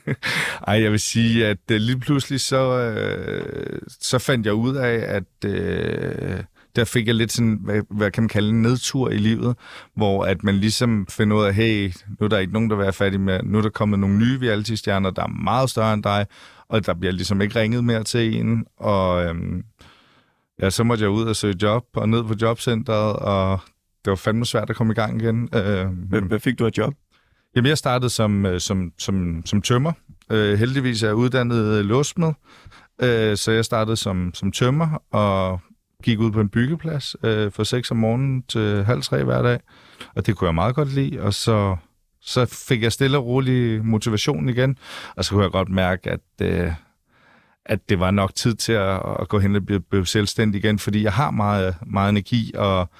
Speaker 3: Ej, jeg vil sige, at øh, lige pludselig så, øh, så fandt jeg ud af, at øh, der fik jeg lidt sådan, hvad, hvad kan man kalde en nedtur i livet, hvor at man ligesom finder ud af, hey, nu er der ikke nogen, der vil være fattig med, nu er der kommet nogle nye reality-stjerner, der er meget større end dig, og der bliver ligesom ikke ringet mere til en, og øh, ja, så måtte jeg ud og søge job, og ned på jobcentret, og det var fandme svært at komme i gang igen. Øh,
Speaker 2: Hvad, hvad fik du af job?
Speaker 3: Jamen, jeg startede som, øh, som, som, som tømmer. Øh, heldigvis er jeg uddannet låsmed, øh, så jeg startede som, som tømmer og gik ud på en byggeplads øh, fra 6 om morgenen til halv tre hver dag. Og det kunne jeg meget godt lide, og så, så fik jeg stille og rolig motivation igen, og så kunne jeg godt mærke, at, øh, at det var nok tid til at, at gå hen og blive, blive selvstændig igen, fordi jeg har meget, meget energi, og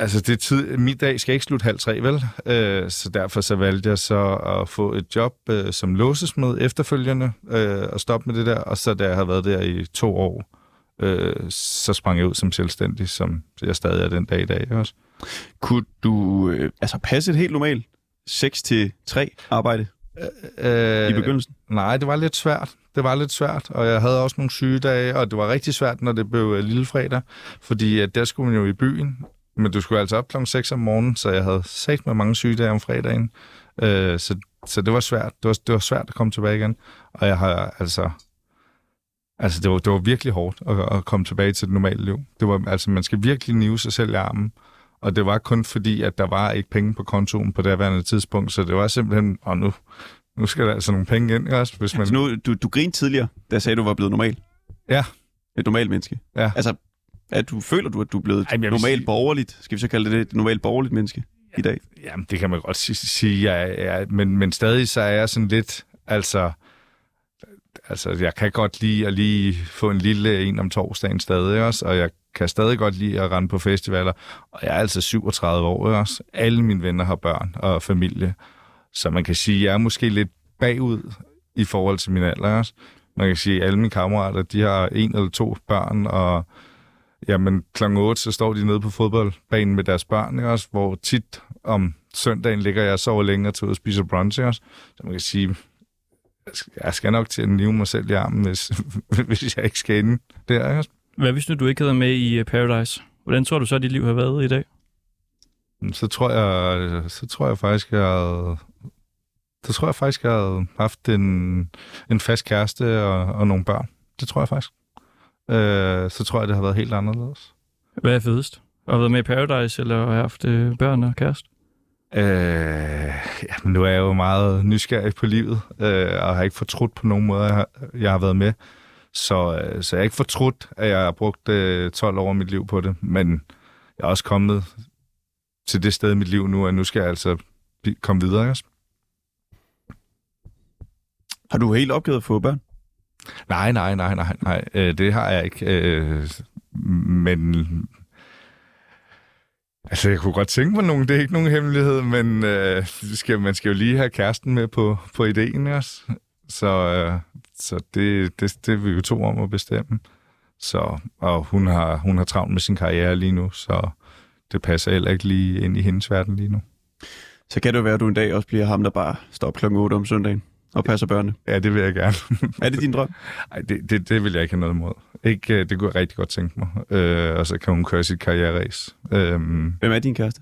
Speaker 3: Altså, det tid, min dag skal ikke slutte halv tre, vel? Øh, så derfor så valgte jeg så at få et job øh, som låsesmed efterfølgende, øh, og stoppe med det der. Og så da jeg har været der i to år, øh, så sprang jeg ud som selvstændig, som jeg stadig er den dag i dag også.
Speaker 2: Kunne du øh, altså passe et helt normalt 6-3 arbejde
Speaker 3: Øh,
Speaker 2: i begyndelsen?
Speaker 3: Nej, det var lidt svært. Det var lidt svært, og jeg havde også nogle sygedage, og det var rigtig svært, når det blev øh, lillefredag, fordi at der skulle man jo i byen, men du skulle altså op klokken 6 om morgenen, så jeg havde sagt med mange sygedage om fredagen. Øh, så, så det var svært. Det var, det var svært at komme tilbage igen, og jeg har altså... Altså, det var, det var virkelig hårdt at, at komme tilbage til det normale liv. Det var, altså, man skal virkelig nive sig selv i armen. Og det var kun fordi, at der var ikke penge på kontoen på det daværende tidspunkt, så det var simpelthen, og nu, nu skal der altså nogle penge ind, også? Hvis man,
Speaker 2: Altså nu, du, du grinede tidligere, da sagde, du var blevet normal.
Speaker 3: Ja.
Speaker 2: Et normalt menneske.
Speaker 3: Ja.
Speaker 2: Altså, At du føler du, at du er blevet
Speaker 3: Ej,
Speaker 2: normalt
Speaker 3: sige-
Speaker 2: borgerligt, skal vi så kalde det det, et normalt borgerligt menneske i dag?
Speaker 3: Jamen, det kan man godt si- sige, jeg er, men, men stadig så er jeg sådan lidt, altså, altså, jeg kan godt lide at lige få en lille en om torsdagen stadig også, og jeg kan stadig godt lide at rende på festivaler, og jeg er altså 37 år også. Alle mine venner har børn og familie, så man kan sige, at jeg er måske lidt bagud i forhold til min alder også. Man kan sige, at alle mine kammerater, de har en eller to børn, og Jamen, kl. 8, så står de nede på fodboldbanen med deres børn, ikke også? Hvor tit om søndagen ligger jeg og sover længe og tager ud og spiser brunch, ikke også? Så man kan sige, jeg skal- nok til at nive mig selv i armen, hvis, hvis jeg ikke skal inde der, ikke også?
Speaker 1: Hvad hvis nu du ikke havde med i øh, Paradise? Hvordan tror du så, at dit liv har været i dag?
Speaker 3: Så tror jeg, så tror jeg faktisk, jeg havde, så tror jeg faktisk, jeg havde haft en, en fast kæreste og, og nogle børn. Det tror jeg faktisk. Øh, så tror jeg, det har været helt anderledes.
Speaker 1: Hvad er fedest? At have været med i Paradise, eller have haft øh, børn og kæreste?
Speaker 3: Øh, ja, men nu er jeg jo meget nysgerrig på livet, øh, og har ikke fortrudt på nogen måde, jeg har, jeg har været med. Så, øh, så jeg er ikke fortrudt, at jeg har brugt øh, 12 år af mit liv på det, men jeg er også kommet til det sted i mit liv nu, at nu skal jeg altså komme videre. Ikke?
Speaker 2: Har du helt opgivet at få børn?
Speaker 3: Nej, nej, nej, nej, nej. Øh, det har jeg ikke. Øh, men... Altså, jeg kunne godt tænke mig nogen. Det er ikke nogen hemmelighed, men øh, skal, man skal jo lige have kæresten med på, på ideen også. Så, øh, så det, det, det er vi jo to om at bestemme. Så, og hun har, hun har travlt med sin karriere lige nu, så det passer heller ikke lige ind i hendes verden lige nu.
Speaker 2: Så kan det jo være, at du en dag også bliver ham, der bare står op klokken 8 om søndagen og passer børnene.
Speaker 3: Ja, det vil jeg gerne.
Speaker 2: Er det din drøm?
Speaker 3: Ej, det, det, det vil jeg ikke have noget imod. Ikke, øh, det kunne jeg rigtig godt tænke mig. Øh, og så kan hun køre sit karriereræs. Øhm,
Speaker 2: Hvem er din kæreste?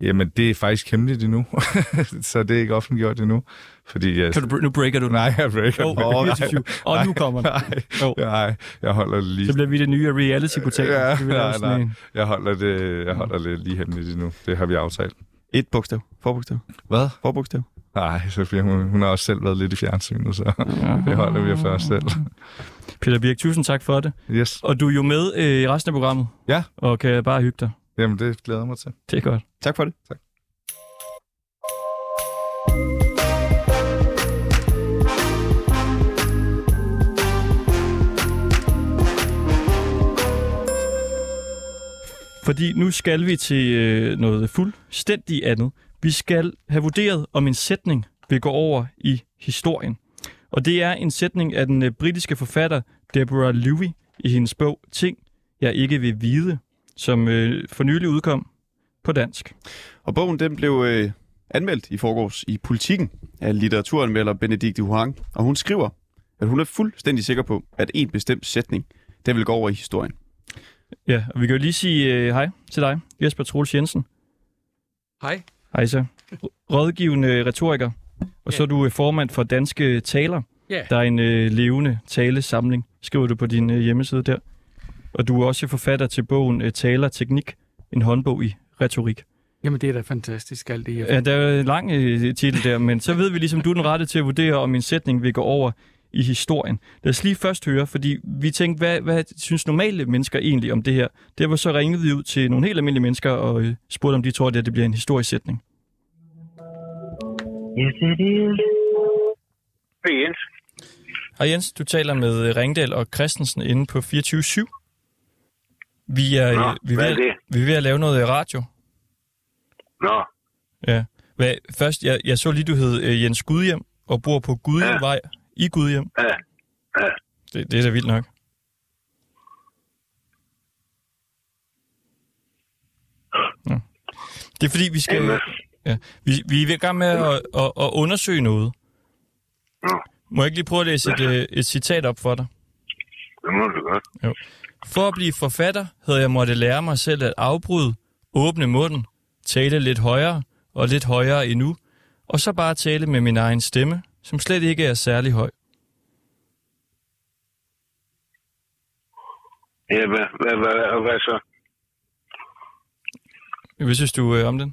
Speaker 3: jamen, det er faktisk hemmeligt endnu. så det er ikke offentliggjort endnu. Fordi jeg...
Speaker 1: Kan du, nu breaker du den.
Speaker 3: Nej, jeg breaker
Speaker 1: Jo,
Speaker 3: den.
Speaker 1: oh, 24. Og nu kommer den.
Speaker 3: Nej,
Speaker 1: Jo.
Speaker 3: nej, jeg holder det lige...
Speaker 1: Så bliver vi det nye reality portal
Speaker 3: Ja,
Speaker 1: vi
Speaker 3: nej, nej.
Speaker 1: en.
Speaker 3: Jeg holder det, jeg holder det lige hemmeligt endnu. Det har vi aftalt.
Speaker 2: Et bogstav. Forbogstav.
Speaker 3: Hvad?
Speaker 2: Forbogstav.
Speaker 3: Nej, Sofia, hun, hun har også selv været lidt i fjernsynet, så det holder vi for os selv.
Speaker 1: Peter Birk, tusind tak for det.
Speaker 3: Yes.
Speaker 1: Og du er jo med øh, i resten af programmet.
Speaker 3: Ja.
Speaker 1: Og kan bare hygge dig.
Speaker 3: Jamen, det glæder jeg mig til.
Speaker 1: Det er godt.
Speaker 2: Tak for det.
Speaker 3: Tak.
Speaker 1: Fordi nu skal vi til øh, noget fuldstændig andet. Vi skal have vurderet, om en sætning vil gå over i historien. Og det er en sætning af den øh, britiske forfatter Deborah Lewis i hendes bog Ting, jeg ikke vil vide, som øh, for nylig udkom på dansk.
Speaker 2: Og bogen den blev øh, anmeldt i forgårs i Politiken af litteraturanmelder Benedikte Huang. Og hun skriver, at hun er fuldstændig sikker på, at en bestemt sætning, den vil gå over i historien.
Speaker 1: Ja, og vi kan jo lige sige øh, hej til dig, Jesper Troels Jensen.
Speaker 8: Hej.
Speaker 1: Hej så. Rådgivende retoriker. Og så er du øh, formand for Danske Taler.
Speaker 8: Ja.
Speaker 1: Der er en øh, levende talesamling, skriver du på din øh, hjemmeside der. Og du er også forfatter til bogen øh, Taler Teknik, en håndbog i retorik.
Speaker 8: Jamen, det er da fantastisk, alt det, jeg
Speaker 1: Ja, der er en lang øh, titel der, men så ved vi ligesom, du er den rette til at vurdere, om en sætning vil gå over i historien. Lad os lige først høre, fordi vi tænkte, hvad, hvad synes normale mennesker egentlig om det her? Derfor så ringede vi ud til nogle helt almindelige mennesker og øh, spurgte, om de tror, at det bliver en historisk sætning.
Speaker 9: Yes, it is. Hej Jens.
Speaker 1: Hej Jens, du taler med øh, Ringdal og Christensen inde på 24-7. Vi er,
Speaker 9: Nå,
Speaker 1: øh, vi, er ved,
Speaker 9: er
Speaker 1: vi er ved at lave noget radio.
Speaker 9: Nå,
Speaker 1: Ja. Hvad, først, jeg, jeg så lige, du hed øh, Jens Gudhjem og bor på Gudhjemvej i Gudhjem.
Speaker 9: ja, ja.
Speaker 1: Det, det er da vildt nok. Ja. Det er fordi, vi skal...
Speaker 9: Jamen.
Speaker 1: Ja, vi, vi er i gang med at, at, at undersøge noget.
Speaker 9: Nå.
Speaker 1: Må jeg ikke lige prøve at læse et, øh, et citat op for dig?
Speaker 9: det må du godt.
Speaker 1: For at blive forfatter havde jeg måtte lære mig selv at afbryde, åbne munden, tale lidt højere og lidt højere endnu, og så bare tale med min egen stemme, som slet ikke er særlig høj.
Speaker 9: Ja, hvad, hvad, hvad, hvad så?
Speaker 1: Hvad synes du øh, om den?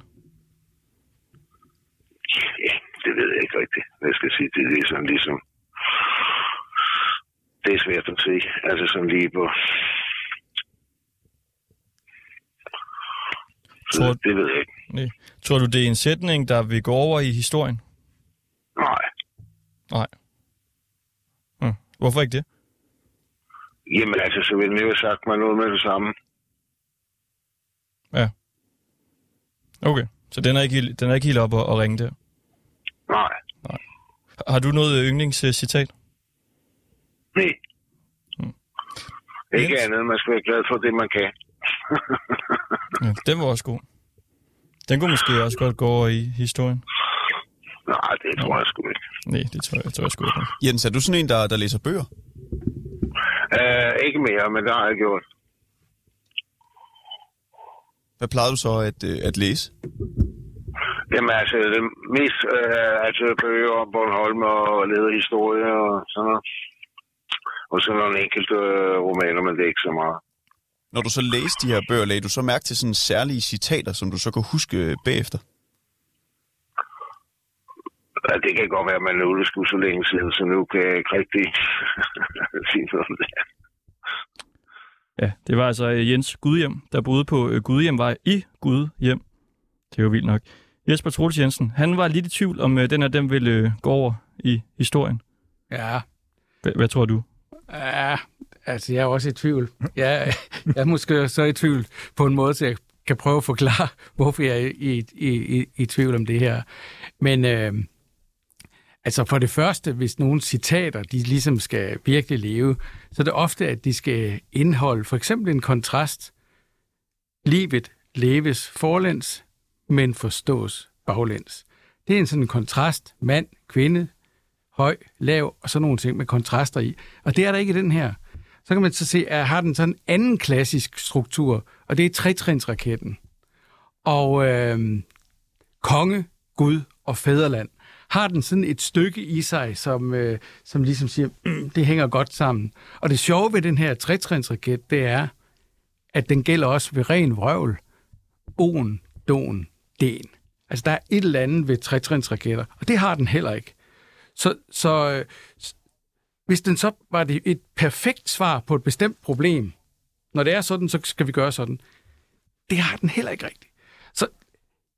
Speaker 9: Ja, det ved jeg ikke rigtigt. Jeg skal sige, det er sådan ligesom... Det er svært at se. Altså sådan lige på...
Speaker 1: Tror-
Speaker 9: det ved jeg ikke.
Speaker 1: Nej. Tror du, det er en sætning, der vil gå over i historien?
Speaker 9: Nej.
Speaker 1: Nej. Hm. Hvorfor ikke det?
Speaker 9: Jamen altså, så ville den jo have sagt mig noget med det samme.
Speaker 1: Ja. Okay, så den er ikke, helt- den er ikke helt op at, at ringe der.
Speaker 9: Nej.
Speaker 1: Har du noget yndlingscitat?
Speaker 9: Nej.
Speaker 1: Hmm.
Speaker 9: Ikke
Speaker 1: Jens?
Speaker 9: andet, man skal være glad for det, man kan.
Speaker 1: Ja, den var også god. Den kunne måske også godt gå over i historien.
Speaker 9: Nej, det tror jeg sgu ikke.
Speaker 1: Nej, det tror jeg, tror jeg sgu ikke.
Speaker 2: Jens, er du sådan en, der, der læser bøger?
Speaker 9: Uh, ikke mere, men det har jeg gjort.
Speaker 2: Hvad plejede du så at, øh, at læse?
Speaker 9: Jamen altså, det mest uh, altså bøger om Bornholm og lederhistorie og sådan noget. Og så nogle enkelte uh, romaner, men det er ikke så meget.
Speaker 2: Når du så læste de her bøger, lagde du så mærke til sådan særlige citater, som du så kan huske øh, bagefter?
Speaker 9: Ja, det kan godt være, at man nu det skulle så længe siden, så nu kan jeg ikke rigtig sige noget om det.
Speaker 1: Ja, det var altså øh, Jens Gudhjem, der boede på øh, Gudhjemvej i Gudhjem. Det er jo vildt nok. Jesper Troels Jensen, han var lidt i tvivl, om øh, den her den ville gå over i historien.
Speaker 8: Ja,
Speaker 1: H- hvad tror du?
Speaker 8: ja, altså jeg er også i tvivl. Jeg, jeg er måske så i tvivl på en måde, så jeg kan prøve at forklare, hvorfor jeg er i, i, i, i tvivl om det her. Men øh, altså for det første, hvis nogle citater, de ligesom skal virkelig leve, så er det ofte, at de skal indeholde for eksempel en kontrast. Livet leves forlæns, men forstås baglæns. Det er en sådan en kontrast, mand, kvinde, høj, lav og sådan nogle ting med kontraster i. Og det er der ikke i den her. Så kan man så se, at har den sådan en anden klassisk struktur, og det er tretrinsraketten. Og øh, konge, Gud og fædreland har den sådan et stykke i sig, som, øh, som ligesom siger, mm, det hænger godt sammen. Og det sjove ved den her tretrinsraket, det er, at den gælder også ved ren vrøvl. On, don, den. Altså, der er et eller andet ved tretrinsraketter, og det har den heller ikke. Så, så øh, hvis den så var det et perfekt svar på et bestemt problem, når det er sådan, så skal vi gøre sådan. Det har den heller ikke rigtigt. Så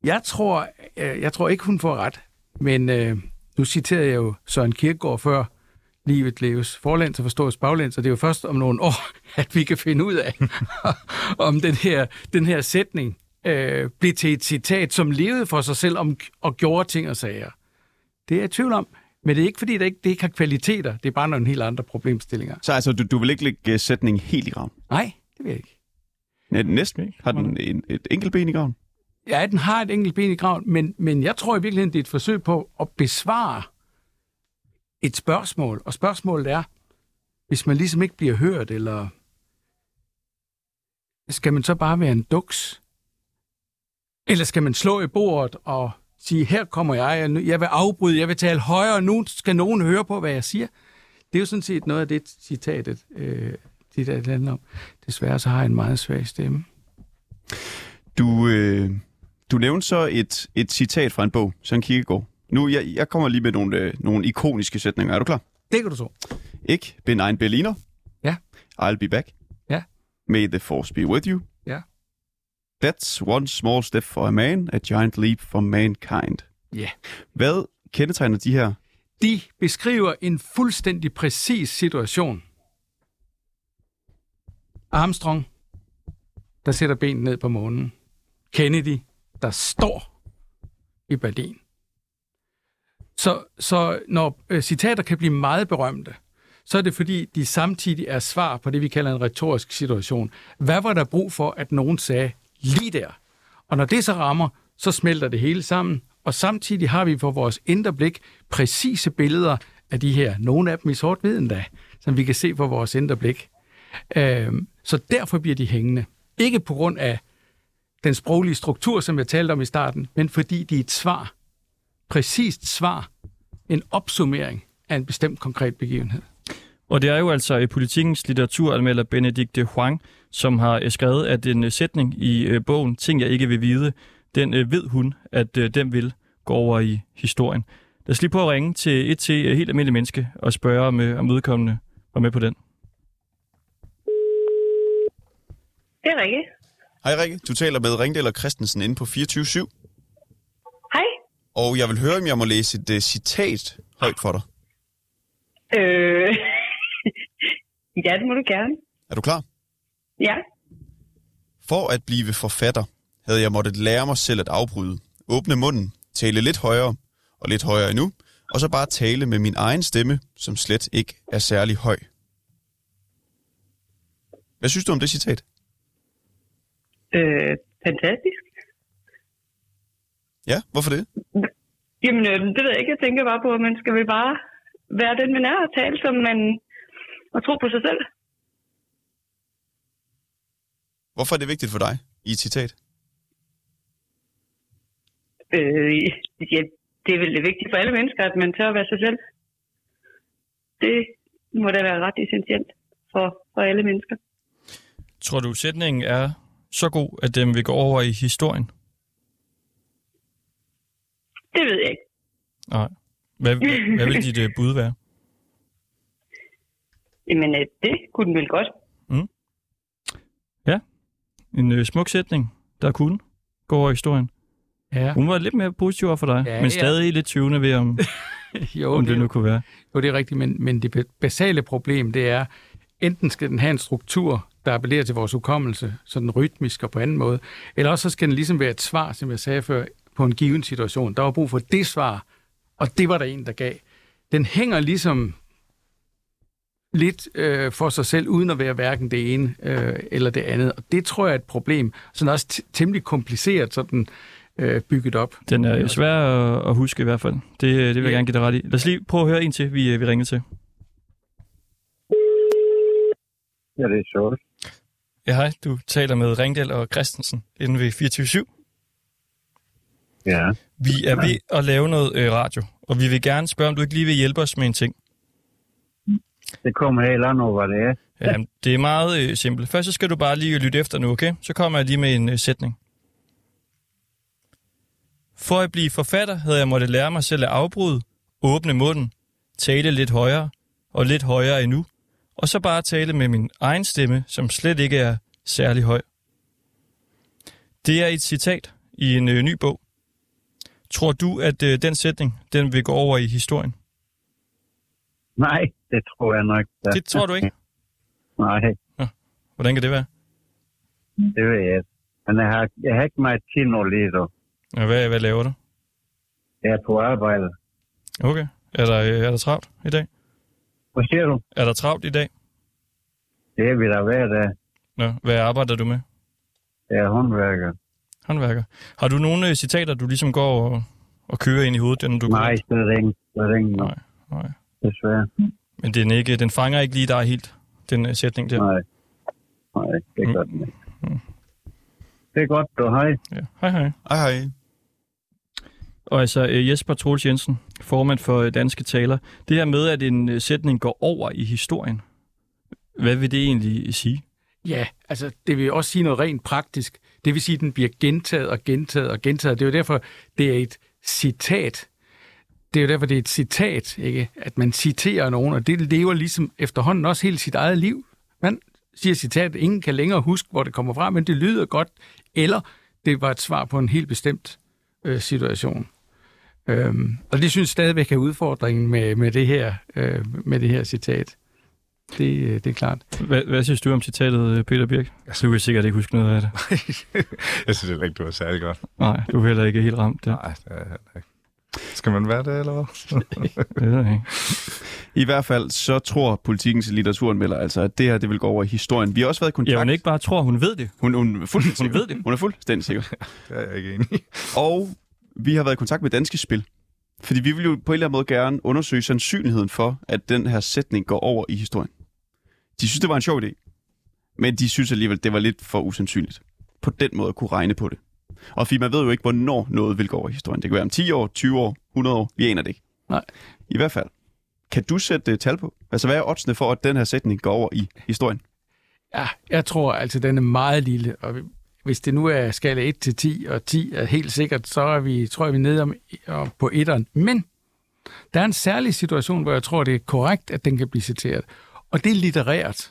Speaker 8: jeg tror, øh, jeg tror ikke, hun får ret. Men øh, nu citerede jeg jo Søren Kierkegaard før, livet leves forlæns og forstås baglæns, og det er jo først om nogle år, at vi kan finde ud af, om den her, den her sætning øh, blev til et citat, som levede for sig selv om, og gjorde ting og sager. Det er jeg i tvivl om. Men det er ikke, fordi det ikke, det ikke har kvaliteter. Det er bare nogle helt andre problemstillinger.
Speaker 2: Så altså, du, du vil ikke lægge øh, sætningen helt i graven?
Speaker 8: Nej, det vil jeg ikke.
Speaker 2: Ja, næsten. Har den en, et enkelt ben i graven?
Speaker 8: Ja, den har et enkelt ben i graven, men, men jeg tror i virkeligheden, det er et forsøg på at besvare et spørgsmål. Og spørgsmålet er, hvis man ligesom ikke bliver hørt, eller skal man så bare være en duks? Eller skal man slå i bordet og sige, her kommer jeg, jeg vil afbryde, jeg vil tale højere, og nu skal nogen høre på, hvad jeg siger? Det er jo sådan set noget af det, citatet øh, det der handler om. Desværre så har jeg en meget svag stemme.
Speaker 2: Du, øh, du nævnte så et, et citat fra en bog, Søren Kierkegaard. Nu, jeg, jeg kommer lige med nogle, øh, nogle ikoniske sætninger. Er du klar?
Speaker 8: Det kan du så.
Speaker 2: Ik bin ein Berliner.
Speaker 8: Ja.
Speaker 2: I'll be back.
Speaker 8: Ja.
Speaker 2: May the force be with you.
Speaker 8: Ja.
Speaker 2: That's one small step for a man, a giant leap for mankind.
Speaker 8: Ja.
Speaker 2: Hvad kendetegner de her?
Speaker 8: De beskriver en fuldstændig præcis situation. Armstrong, der sætter benene ned på månen. Kennedy, der står i Berlin. Så, så når øh, citater kan blive meget berømte, så er det fordi, de samtidig er svar på det, vi kalder en retorisk situation. Hvad var der brug for, at nogen sagde lige der? Og når det så rammer, så smelter det hele sammen, og samtidig har vi for vores indre blik præcise billeder af de her, nogle af dem i sort hvid endda, som vi kan se på vores indre blik. Øh, så derfor bliver de hængende. Ikke på grund af den sproglige struktur, som jeg talte om i starten, men fordi de er et svar. Præcist svar. En opsummering af en bestemt konkret begivenhed.
Speaker 1: Og det er jo altså i politikens litteraturalmelder Benedikte Huang, som har øh, skrevet, at en øh, sætning i øh, bogen Ting jeg ikke vil vide, den ved hun, at den vil gå over i historien. Lad os lige prøve at ringe til et til helt almindeligt menneske og spørge, om, om vedkommende var med på den.
Speaker 10: Det er Rikke.
Speaker 2: Hej Rikke, du taler med Ringdal og Christensen inde på 24
Speaker 10: Hej.
Speaker 2: Og jeg vil høre, om jeg må læse et uh, citat højt for dig.
Speaker 10: Øh... ja, det må du gerne.
Speaker 2: Er du klar?
Speaker 10: Ja.
Speaker 2: For at blive forfatter, havde jeg måttet lære mig selv at afbryde. Åbne munden, tale lidt højere og lidt højere endnu, og så bare tale med min egen stemme, som slet ikke er særlig høj. Hvad synes du om det citat?
Speaker 10: Øh, fantastisk.
Speaker 2: Ja, hvorfor det?
Speaker 10: Jamen, øh, det ved jeg ikke. Jeg tænker bare på, at man skal vel bare være den, man er og tale som man... og tro på sig selv.
Speaker 2: Hvorfor er det vigtigt for dig i et citat?
Speaker 10: Øh, ja, det er vel det vigtige for alle mennesker, at man tør at være sig selv. Det må da være ret essentielt for, for alle mennesker.
Speaker 1: Tror du, sætningen er så god, at den vil gå over i historien?
Speaker 10: Det ved jeg ikke.
Speaker 1: Nej. Hvad, hvad, hvad vil dit uh, bud være?
Speaker 10: Jamen, øh, det kunne den vel godt.
Speaker 1: Ja, en uh, smuk sætning, der kunne gå over i historien.
Speaker 8: Ja.
Speaker 1: Hun var lidt mere positiv over for dig,
Speaker 8: Ja,
Speaker 1: men
Speaker 8: ja.
Speaker 1: stadig lidt tvivlende ved, om,
Speaker 8: jo,
Speaker 1: om det nu kunne være.
Speaker 8: Jo, det er rigtigt, men, men det basale problem, det er, enten skal den have en struktur, der appellerer til vores hukommelse, sådan rytmisk og på anden måde, eller også så skal den ligesom være et svar, som jeg sagde før, på en given situation. Der var brug for det svar, og det var der en, der gav. Den hænger ligesom lidt øh, for sig selv, uden at være hverken det ene øh, eller det andet. Og det tror jeg er et problem. Sådan også t- temmelig kompliceret sådan øh, bygget op.
Speaker 1: Den er svær at, huske i hvert fald. Det, øh, det vil jeg
Speaker 8: Ja.
Speaker 1: gerne give dig ret i. Lad os lige prøve at høre en til, vi, øh, vi ringer til.
Speaker 11: Ja, det er sjovt.
Speaker 1: Ja, hej. Du taler med Ringdal og Christensen inden ved 24
Speaker 11: Ja.
Speaker 1: Vi er ved at lave noget øh, radio, og vi vil gerne spørge, om du ikke lige vil hjælpe os med en ting.
Speaker 11: Det kommer an over, hvad det er.
Speaker 1: Ja, det er meget øh, simpelt. Først så skal du bare lige lytte efter nu, okay? Så kommer jeg lige med en øh, sætning. For at blive forfatter havde jeg måttet lære mig selv at afbryde, åbne munden, tale lidt højere og lidt højere endnu, og så bare tale med min egen stemme, som slet ikke er særlig høj. Det er et citat i en øh, ny bog. Tror du, at øh, den sætning, den vil gå over i historien?
Speaker 11: Nej, det tror jeg nok. Da.
Speaker 1: Det tror du ikke?
Speaker 11: Nej,
Speaker 1: Hvordan kan det være?
Speaker 11: det ved jeg ikke. Men jeg har, jeg har ikke meget tid nu lige så.
Speaker 1: Ja, hvad, hvad laver du?
Speaker 11: Jeg er på arbejde.
Speaker 1: Okay. Er der, øh, er der travlt i dag?
Speaker 11: Hvad siger du?
Speaker 1: Er der travlt i dag?
Speaker 11: Det er vi da hver dag.
Speaker 1: Nå, hvad arbejder du med?
Speaker 11: Jeg er håndværker.
Speaker 1: Håndværker. Har du nogle øh, citater, du ligesom går og, og kører ind i hovedet, når du går
Speaker 11: Nej, slet ikke. Slet ikke.
Speaker 1: Nej, nej.
Speaker 11: Desværre.
Speaker 1: Men den, ikke, den fanger ikke lige dig helt, den øh, sætning der.
Speaker 11: Nej. Nej, det er godt.
Speaker 1: Mm.
Speaker 11: Det er godt, du hej.
Speaker 1: Ja. Hej, hej.
Speaker 2: Hej, hej.
Speaker 1: Og altså øh, Jesper Troels Jensen, formand for øh, Danske Taler. Det her med, at en øh, sætning går over i historien, hvad vil det egentlig øh, sige?
Speaker 8: Ja, altså det vil også sige noget rent praktisk. Det vil sige, at den bliver gentaget og gentaget og gentaget. Det er jo derfor, det er et citat. Det er jo derfor, det er et citat, ikke? at man citerer nogen, og det lever ligesom efterhånden også hele sit eget liv. Man siger citat, ingen kan længere huske, hvor det kommer fra, men det lyder godt, eller det var et svar på en helt bestemt øh, situation. Øhm, og det synes jeg stadigvæk er udfordringen med, med, det, her, øh, med det her citat. Det, øh, det er klart.
Speaker 1: Hvad, hvad synes du om citatet, øh, Peter Birk? Du kan sikkert ikke huske noget af det.
Speaker 3: jeg synes heller ikke, du var særlig godt.
Speaker 1: Nej, du er heller ikke helt ramt der.
Speaker 3: Nej, det er heller ikke. Skal man være det, eller hvad?
Speaker 1: Det ved jeg ikke.
Speaker 2: I hvert fald så tror politikens litteraturanmelder altså, at det her det vil gå over i historien. Vi har også været i kontakt.
Speaker 1: Ja, hun ikke bare tror, hun ved det.
Speaker 2: Hun, hun, er fuldstændig
Speaker 1: Hun
Speaker 2: sikker.
Speaker 1: ved det.
Speaker 2: Hun er fuldstændig sikker.
Speaker 3: det er jeg ikke enig i.
Speaker 2: Og vi har været i kontakt med Danske Spil. Fordi vi vil jo på en eller anden måde gerne undersøge sandsynligheden for, at den her sætning går over i historien. De synes, det var en sjov idé. Men de synes alligevel, det var lidt for usandsynligt. På den måde at kunne regne på det. Og fordi man ved jo ikke, hvornår noget vil gå over i historien. Det kan være om 10 år, 20 år, 100 år. Vi aner det ikke.
Speaker 8: Nej.
Speaker 2: I hvert fald. Kan du sætte uh, tal på? Altså, hvad er oddsene for, at den her sætning går over i historien?
Speaker 8: Ja, jeg tror altså, den er meget lille, og hvis det nu er skala 1 til 10, og 10 er helt sikkert, så er vi, tror jeg, vi er nede om, på etteren. Men der er en særlig situation, hvor jeg tror, det er korrekt, at den kan blive citeret. Og det er litterært.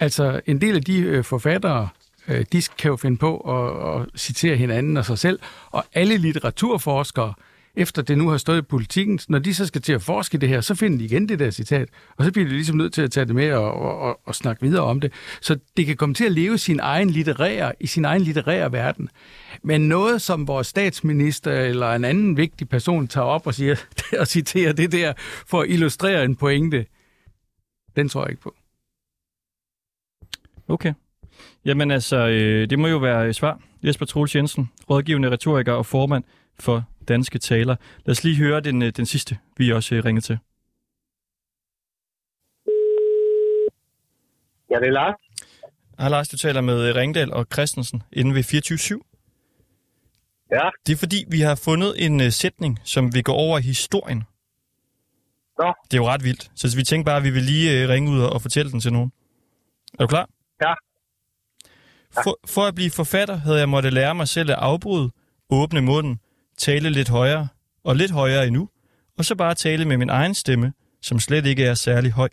Speaker 8: Altså, en del af de øh, forfattere, Øh, de kan jo finde på at, at citere hinanden og sig selv, og alle litteraturforskere, efter det nu har stået i politikken, når de så skal til at forske det her, så finder de igen det der citat, og så bliver de ligesom nødt til at tage det med og, og, og, og snakke videre om det. Så det kan komme til at leve sin egen litterære, i sin egen litterære verden. Men noget, som vores statsminister eller en anden vigtig person tager op og, siger, og citerer det der for at illustrere en pointe, den tror jeg ikke på.
Speaker 1: Okay. Jamen altså, øh, det må jo være svar. Jesper Troels Jensen, rådgivende retoriker og formand for Danske Taler. Lad os lige høre den, øh, den sidste, vi også øh, ringede til.
Speaker 12: Ja, det er Lars.
Speaker 1: Hej Lars, du taler med øh, Ringdal og Christensen inden ved 24
Speaker 12: Ja.
Speaker 1: Det er fordi, vi har fundet en uh, sætning, som vi går over i historien.
Speaker 12: Nå.
Speaker 1: Det er jo ret vildt. Så vi tænkte bare, at vi vil lige uh, ringe ud og fortælle den til nogen. Er du klar?
Speaker 12: Ja.
Speaker 1: For, for at blive forfatter havde jeg måtte lære mig selv at afbryde, åbne munden, tale lidt højere og lidt højere endnu, og så bare tale med min egen stemme, som slet ikke er særlig høj.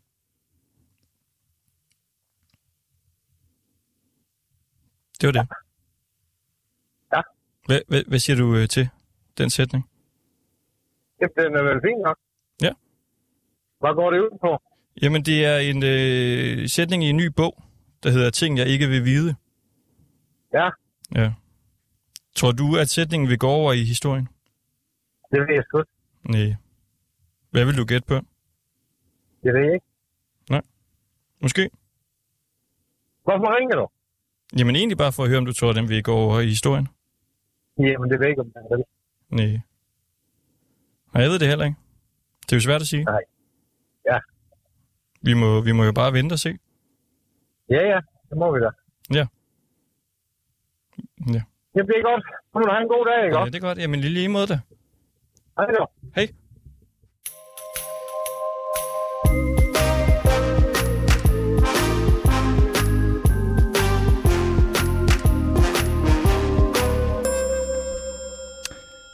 Speaker 1: Det var det.
Speaker 12: Ja.
Speaker 1: Hvad, hvad, hvad siger du øh, til den sætning?
Speaker 12: Jamen, den er vel fint nok.
Speaker 1: Ja.
Speaker 12: Hvad går det ud på?
Speaker 1: Jamen, det er en øh, sætning i en ny bog, der hedder Ting, jeg ikke vil vide.
Speaker 12: Ja.
Speaker 1: Ja. Tror du, at sætningen vil gå over i historien?
Speaker 12: Det ved jeg sgu ikke.
Speaker 1: Nej. Hvad vil du gætte på?
Speaker 12: Det ved jeg ikke.
Speaker 1: Nej. Måske.
Speaker 12: Hvorfor ringer du?
Speaker 1: Jamen egentlig bare for at høre, om du tror, at den vil gå over i historien.
Speaker 12: Jamen, det ved jeg ikke, om den vil.
Speaker 1: Nej. Nej, jeg ved det heller ikke. Det er jo svært at sige.
Speaker 12: Nej. Ja.
Speaker 1: Vi må, vi må jo bare vente og se.
Speaker 12: Ja, ja. Det må vi da.
Speaker 1: Ja. Ja.
Speaker 12: Jamen, det er godt. Så må du have en god dag, ikke?
Speaker 1: Ja, det er godt. Jamen lige lige mod det.
Speaker 12: Hej då.
Speaker 1: Hej.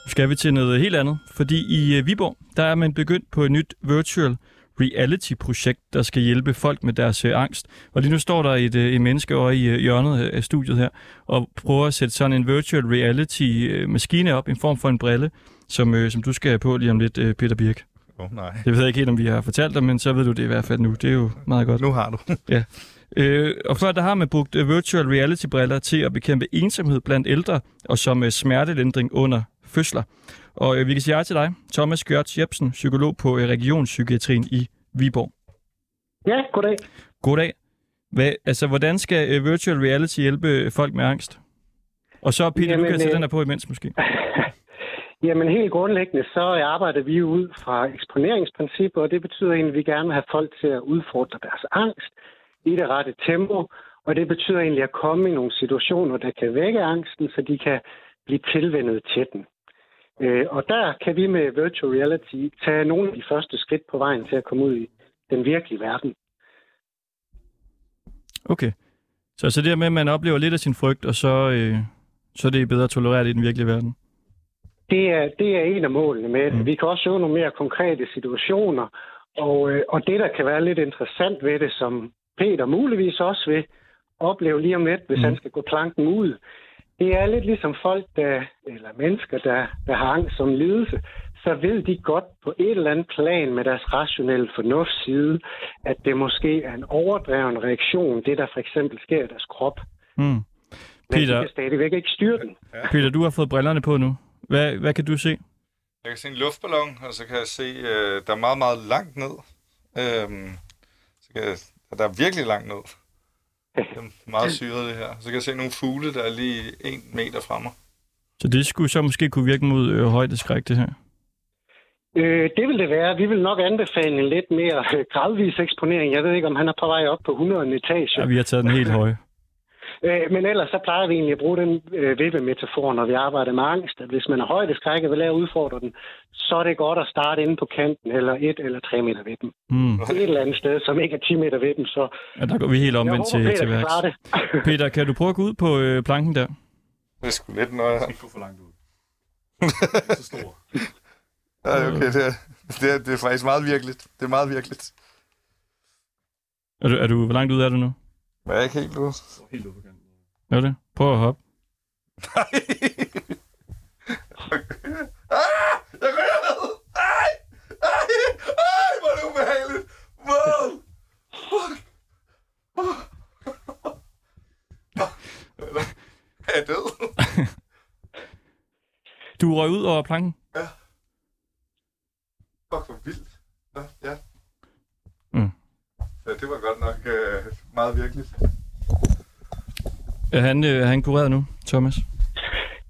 Speaker 1: Nu skal vi til noget helt andet, fordi i øh, Viborg, der er man begyndt på et nyt virtual reality-projekt, der skal hjælpe folk med deres øh, angst. Og lige nu står der et, øh, et menneske over i øh, hjørnet af studiet her, og prøver at sætte sådan en virtual reality-maskine op, en form for en brille, som, øh, som du skal have på lige om lidt, øh, Peter Birk.
Speaker 3: Oh, nej.
Speaker 1: Det ved jeg ikke helt, om vi har fortalt dig, men så ved du det i hvert fald nu. Det er jo meget godt.
Speaker 3: Nu har du.
Speaker 1: ja. Øh, og før der har man brugt øh, virtual reality-briller til at bekæmpe ensomhed blandt ældre, og som øh, smertelindring under fødsler. Og øh, vi kan sige hej til dig, Thomas Gjørts Jebsen, psykolog på øh, Regionspsykiatrien i Viborg.
Speaker 13: Ja, goddag.
Speaker 1: Goddag. Hvad, altså, hvordan skal øh, virtual reality hjælpe folk med angst? Og så, Peter, Jamen, du kan
Speaker 13: øh,
Speaker 1: den her på imens måske.
Speaker 13: Jamen helt grundlæggende, så arbejder vi ud fra eksponeringsprincipper, og det betyder egentlig, at vi gerne vil have folk til at udfordre deres angst i det rette tempo, og det betyder egentlig at komme i nogle situationer, der kan vække angsten, så de kan blive tilvendet til den. Øh, og der kan vi med virtual reality tage nogle af de første skridt på vejen til at komme ud i den virkelige verden.
Speaker 1: Okay. Så, så det her med, at man oplever lidt af sin frygt, og så, øh, så er det bedre at tolerere det i den virkelige verden?
Speaker 13: Det er, det er en af målene med det. Mm. Vi kan også øve nogle mere konkrete situationer, og, øh, og det, der kan være lidt interessant ved det, som Peter muligvis også vil opleve lige om lidt, hvis mm. han skal gå planken ud, det er lidt ligesom folk, der, eller mennesker, der, der har angst som lidelse, så ved de godt på et eller andet plan med deres rationelle fornuftsside, at det måske er en overdreven reaktion, det der for eksempel sker i deres krop.
Speaker 1: Mm.
Speaker 13: Men
Speaker 1: Peter,
Speaker 13: de kan stadigvæk ikke styre den.
Speaker 1: Peter, du har fået brillerne på nu. Hvad, hvad kan du se?
Speaker 3: Jeg kan se en luftballon, og så kan jeg se, øh, der er meget, meget langt ned. Øhm, så kan jeg, der er virkelig langt ned. Det er meget syret, det her. Så kan jeg se nogle fugle, der er lige en meter fra mig.
Speaker 1: Så det skulle så måske kunne virke mod øh, højdeskræk, det her?
Speaker 13: Øh, det vil det være. Vi vil nok anbefale en lidt mere øh, gradvis eksponering. Jeg ved ikke, om han er på vej op på 100 etage.
Speaker 1: Ja, vi har taget den helt høje.
Speaker 13: Øh, men ellers så plejer vi egentlig at bruge den øh, vippemetafor, når vi arbejder med angst, at hvis man er højdeskræk og vil lære at udfordre den, så er det godt at starte inde på kanten, eller et eller tre meter ved dem.
Speaker 1: Mm.
Speaker 13: Et eller andet sted, som ikke er 10 meter ved dem, så...
Speaker 1: Ja, der går vi helt omvendt
Speaker 13: Jeg
Speaker 1: til, til
Speaker 13: Peter kan
Speaker 1: værks.
Speaker 13: det.
Speaker 1: Peter, kan du prøve at gå ud på øh, planken der?
Speaker 3: Det er sgu lidt nøje.
Speaker 14: ikke gå for langt ud. Det er så stor.
Speaker 3: Ja, okay, det er, det, er, det er faktisk meget virkeligt. Det er meget virkeligt.
Speaker 1: Er du, er du, hvor langt ud er du nu?
Speaker 3: Jeg er ikke helt ude.
Speaker 14: Helt ude
Speaker 1: Er det? Prøv at hoppe.
Speaker 3: Ah, jeg ryger ned! Ej! Ej! Ej, hvor er det ubehageligt! Wow! Fuck! Er jeg død?
Speaker 1: Du røg ud over planken.
Speaker 3: Fuck, hvor vildt. Ja, ja.
Speaker 1: Mm.
Speaker 3: Ja, det var godt nok øh, meget virkeligt.
Speaker 1: Er han, øh, han kureret nu, Thomas?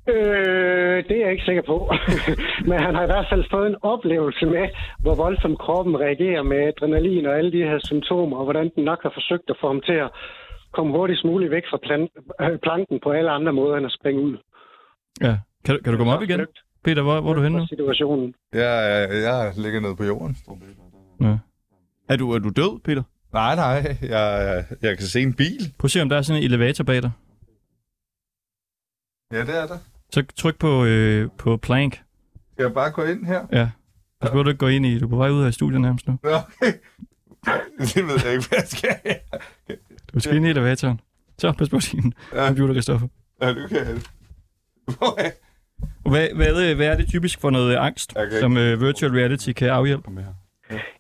Speaker 13: Øh, det er jeg ikke sikker på. Men han har i hvert fald fået en oplevelse med, hvor voldsomt kroppen reagerer med adrenalin og alle de her symptomer, og hvordan den nok har forsøgt at få ham til at komme hurtigst muligt væk fra plan- øh, planken på alle andre måder end at springe ud.
Speaker 1: Ja. Kan, du- kan du komme op igen? Peter, hvor, hvor er du henne nu?
Speaker 13: Situationen.
Speaker 3: Jeg, jeg, jeg ligger nede på jorden.
Speaker 1: Ja.
Speaker 2: Er du, er du død, Peter?
Speaker 3: Nej, nej. Jeg, jeg kan se en bil.
Speaker 1: Prøv at se, om der er sådan en elevator bag dig.
Speaker 3: Ja, det er der.
Speaker 1: Så tryk på, øh, på plank.
Speaker 3: Skal jeg bare gå ind her?
Speaker 1: Ja. Så behøver du ikke gå ind i. Du er på vej ud af studiet nærmest nu.
Speaker 3: Nå, okay. Det ved jeg ikke, hvad jeg skal.
Speaker 1: Du skal ind i elevatoren. Så pas på din
Speaker 3: Ja.
Speaker 1: computer, Kristoffer.
Speaker 3: Ja, du kan okay.
Speaker 1: Hvad, hvad, hvad er det typisk for noget angst,
Speaker 3: Jeg kan ikke-
Speaker 1: som øh, virtual reality kan afhjælpe?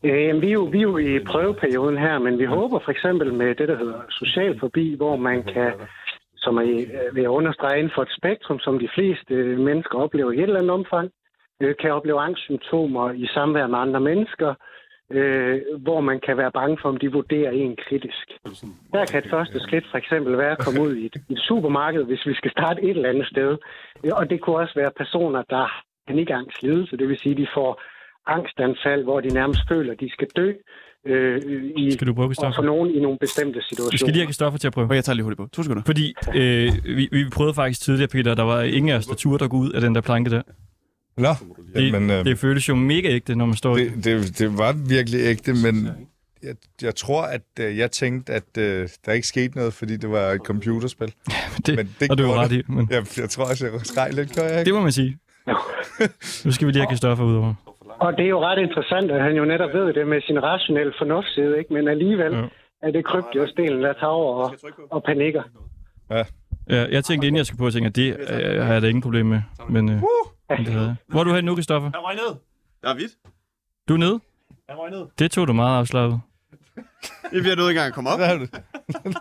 Speaker 13: Øh, jamen, vi, er jo, vi er jo i prøveperioden her, men vi håber for eksempel med det, der hedder social fobi, hvor man kan, som er, øh, vil jeg understrege, inden for et spektrum, som de fleste øh, mennesker oplever i et eller andet omfang, øh, kan opleve angstsymptomer i samvær med andre mennesker, øh, hvor man kan være bange for, om de vurderer en kritisk. Der kan et første skridt for eksempel være at komme ud i et, et supermarked, hvis vi skal starte et eller andet sted. Øh, og det kunne også være personer, der har panikangstlidelse, det vil sige, at de får angstanfald, hvor de nærmest føler, at de skal dø. Øh, i,
Speaker 1: Skal du prøve,
Speaker 13: og for nogen i nogle bestemte situationer.
Speaker 1: Vi skal lige have Kristoffer til at prøve.
Speaker 2: Og jeg tager lige hurtigt på. To sekunder.
Speaker 1: Fordi øh, vi, vi prøvede faktisk tidligere, Peter, der var ingen af os, der turde at gå ud af den der planke der.
Speaker 3: Nå,
Speaker 1: Det,
Speaker 3: jamen, øh,
Speaker 1: det føles jo mega ægte, når man står i.
Speaker 3: det, det, det var virkelig ægte, men jeg, jeg tror, at øh, jeg tænkte, at øh, der ikke skete noget, fordi det var et computerspil.
Speaker 1: Det,
Speaker 3: Men det
Speaker 1: og det var ret i. Men
Speaker 3: Jeg, jeg tror også, jeg skreg lidt, gør jeg ikke?
Speaker 1: det må man sige. Nu skal vi lige have Kristoffer ud over.
Speaker 13: Og det er jo ret interessant, at han jo netop ved det med sin rationelle fornuftsside, ikke? men alligevel
Speaker 1: Ja.
Speaker 13: er det kryptosdelen, der tager over og, og panikker.
Speaker 1: Ja, jeg tænkte, inden jeg skal på, at tænke, at det øh, har jeg da ingen problem med. Men, øh, men det havde jeg. Hvor er du hen nu, Kristoffer?
Speaker 14: Han røg ned.
Speaker 2: Der er vidt.
Speaker 1: Du er nede?
Speaker 14: Han røg ned.
Speaker 1: Det tog du meget afslappet.
Speaker 2: Det bliver noget engang at komme op.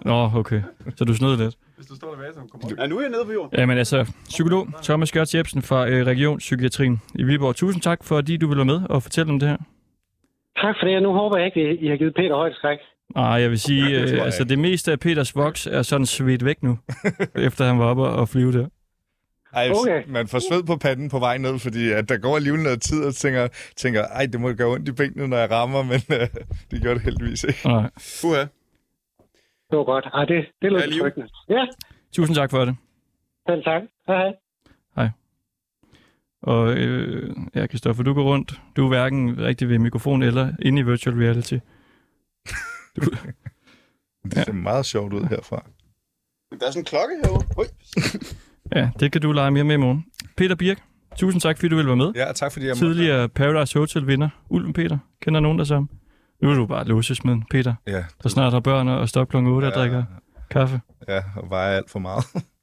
Speaker 1: Nå, okay. Så du snød lidt.
Speaker 14: Hvis du står der så kommer op.
Speaker 2: Ja, nu er jeg nede på jorden.
Speaker 1: Jamen altså, psykolog Thomas Gørts Jebsen fra øh, Region Psykiatrien i Viborg. Tusind tak, fordi du ville være med og fortælle om det her.
Speaker 13: Tak for det, og nu håber jeg ikke, I har givet Peter højt skræk.
Speaker 1: Nej, jeg vil sige,
Speaker 3: det tror
Speaker 1: øh,
Speaker 3: jeg
Speaker 1: altså det meste af Peters voks er sådan svedt væk nu, efter han var oppe og flyve der.
Speaker 3: Ej,
Speaker 13: Okay.
Speaker 3: man får sved på panden på vej ned, fordi at der går alligevel noget tid, og tænker, tænker ej, det må gøre ondt i benene, når jeg rammer, men øh, det gør det heldigvis ikke.
Speaker 1: Nej.
Speaker 2: Puha.
Speaker 13: Det var godt. Ej, det, det lød
Speaker 2: Ja,
Speaker 13: betryggende. Ja,
Speaker 1: Tusind tak for det.
Speaker 13: selv tak. Hej, hej.
Speaker 1: Og øh, ja, Kristoffer, du går rundt. Du er hverken rigtig ved mikrofon eller inde i virtual reality.
Speaker 3: Det ser meget sjovt ud herfra.
Speaker 2: Der er sådan en klokke herovre. Ui.
Speaker 1: Ja, det kan du lege mere med i morgen. Peter Birk, tusind tak, fordi du ville være med.
Speaker 3: Ja, tak fordi jeg måtte.
Speaker 1: Tidligere Paradise Hotel-vinder, Ulven Peter. Kender nogen der sammen? Nu er du bare låsesmeden, Peter,
Speaker 3: Ja,
Speaker 1: der snart har børn og stop klokken 8 og
Speaker 3: Ja.
Speaker 1: drikker kaffe.
Speaker 3: ja, og vejer alt for meget.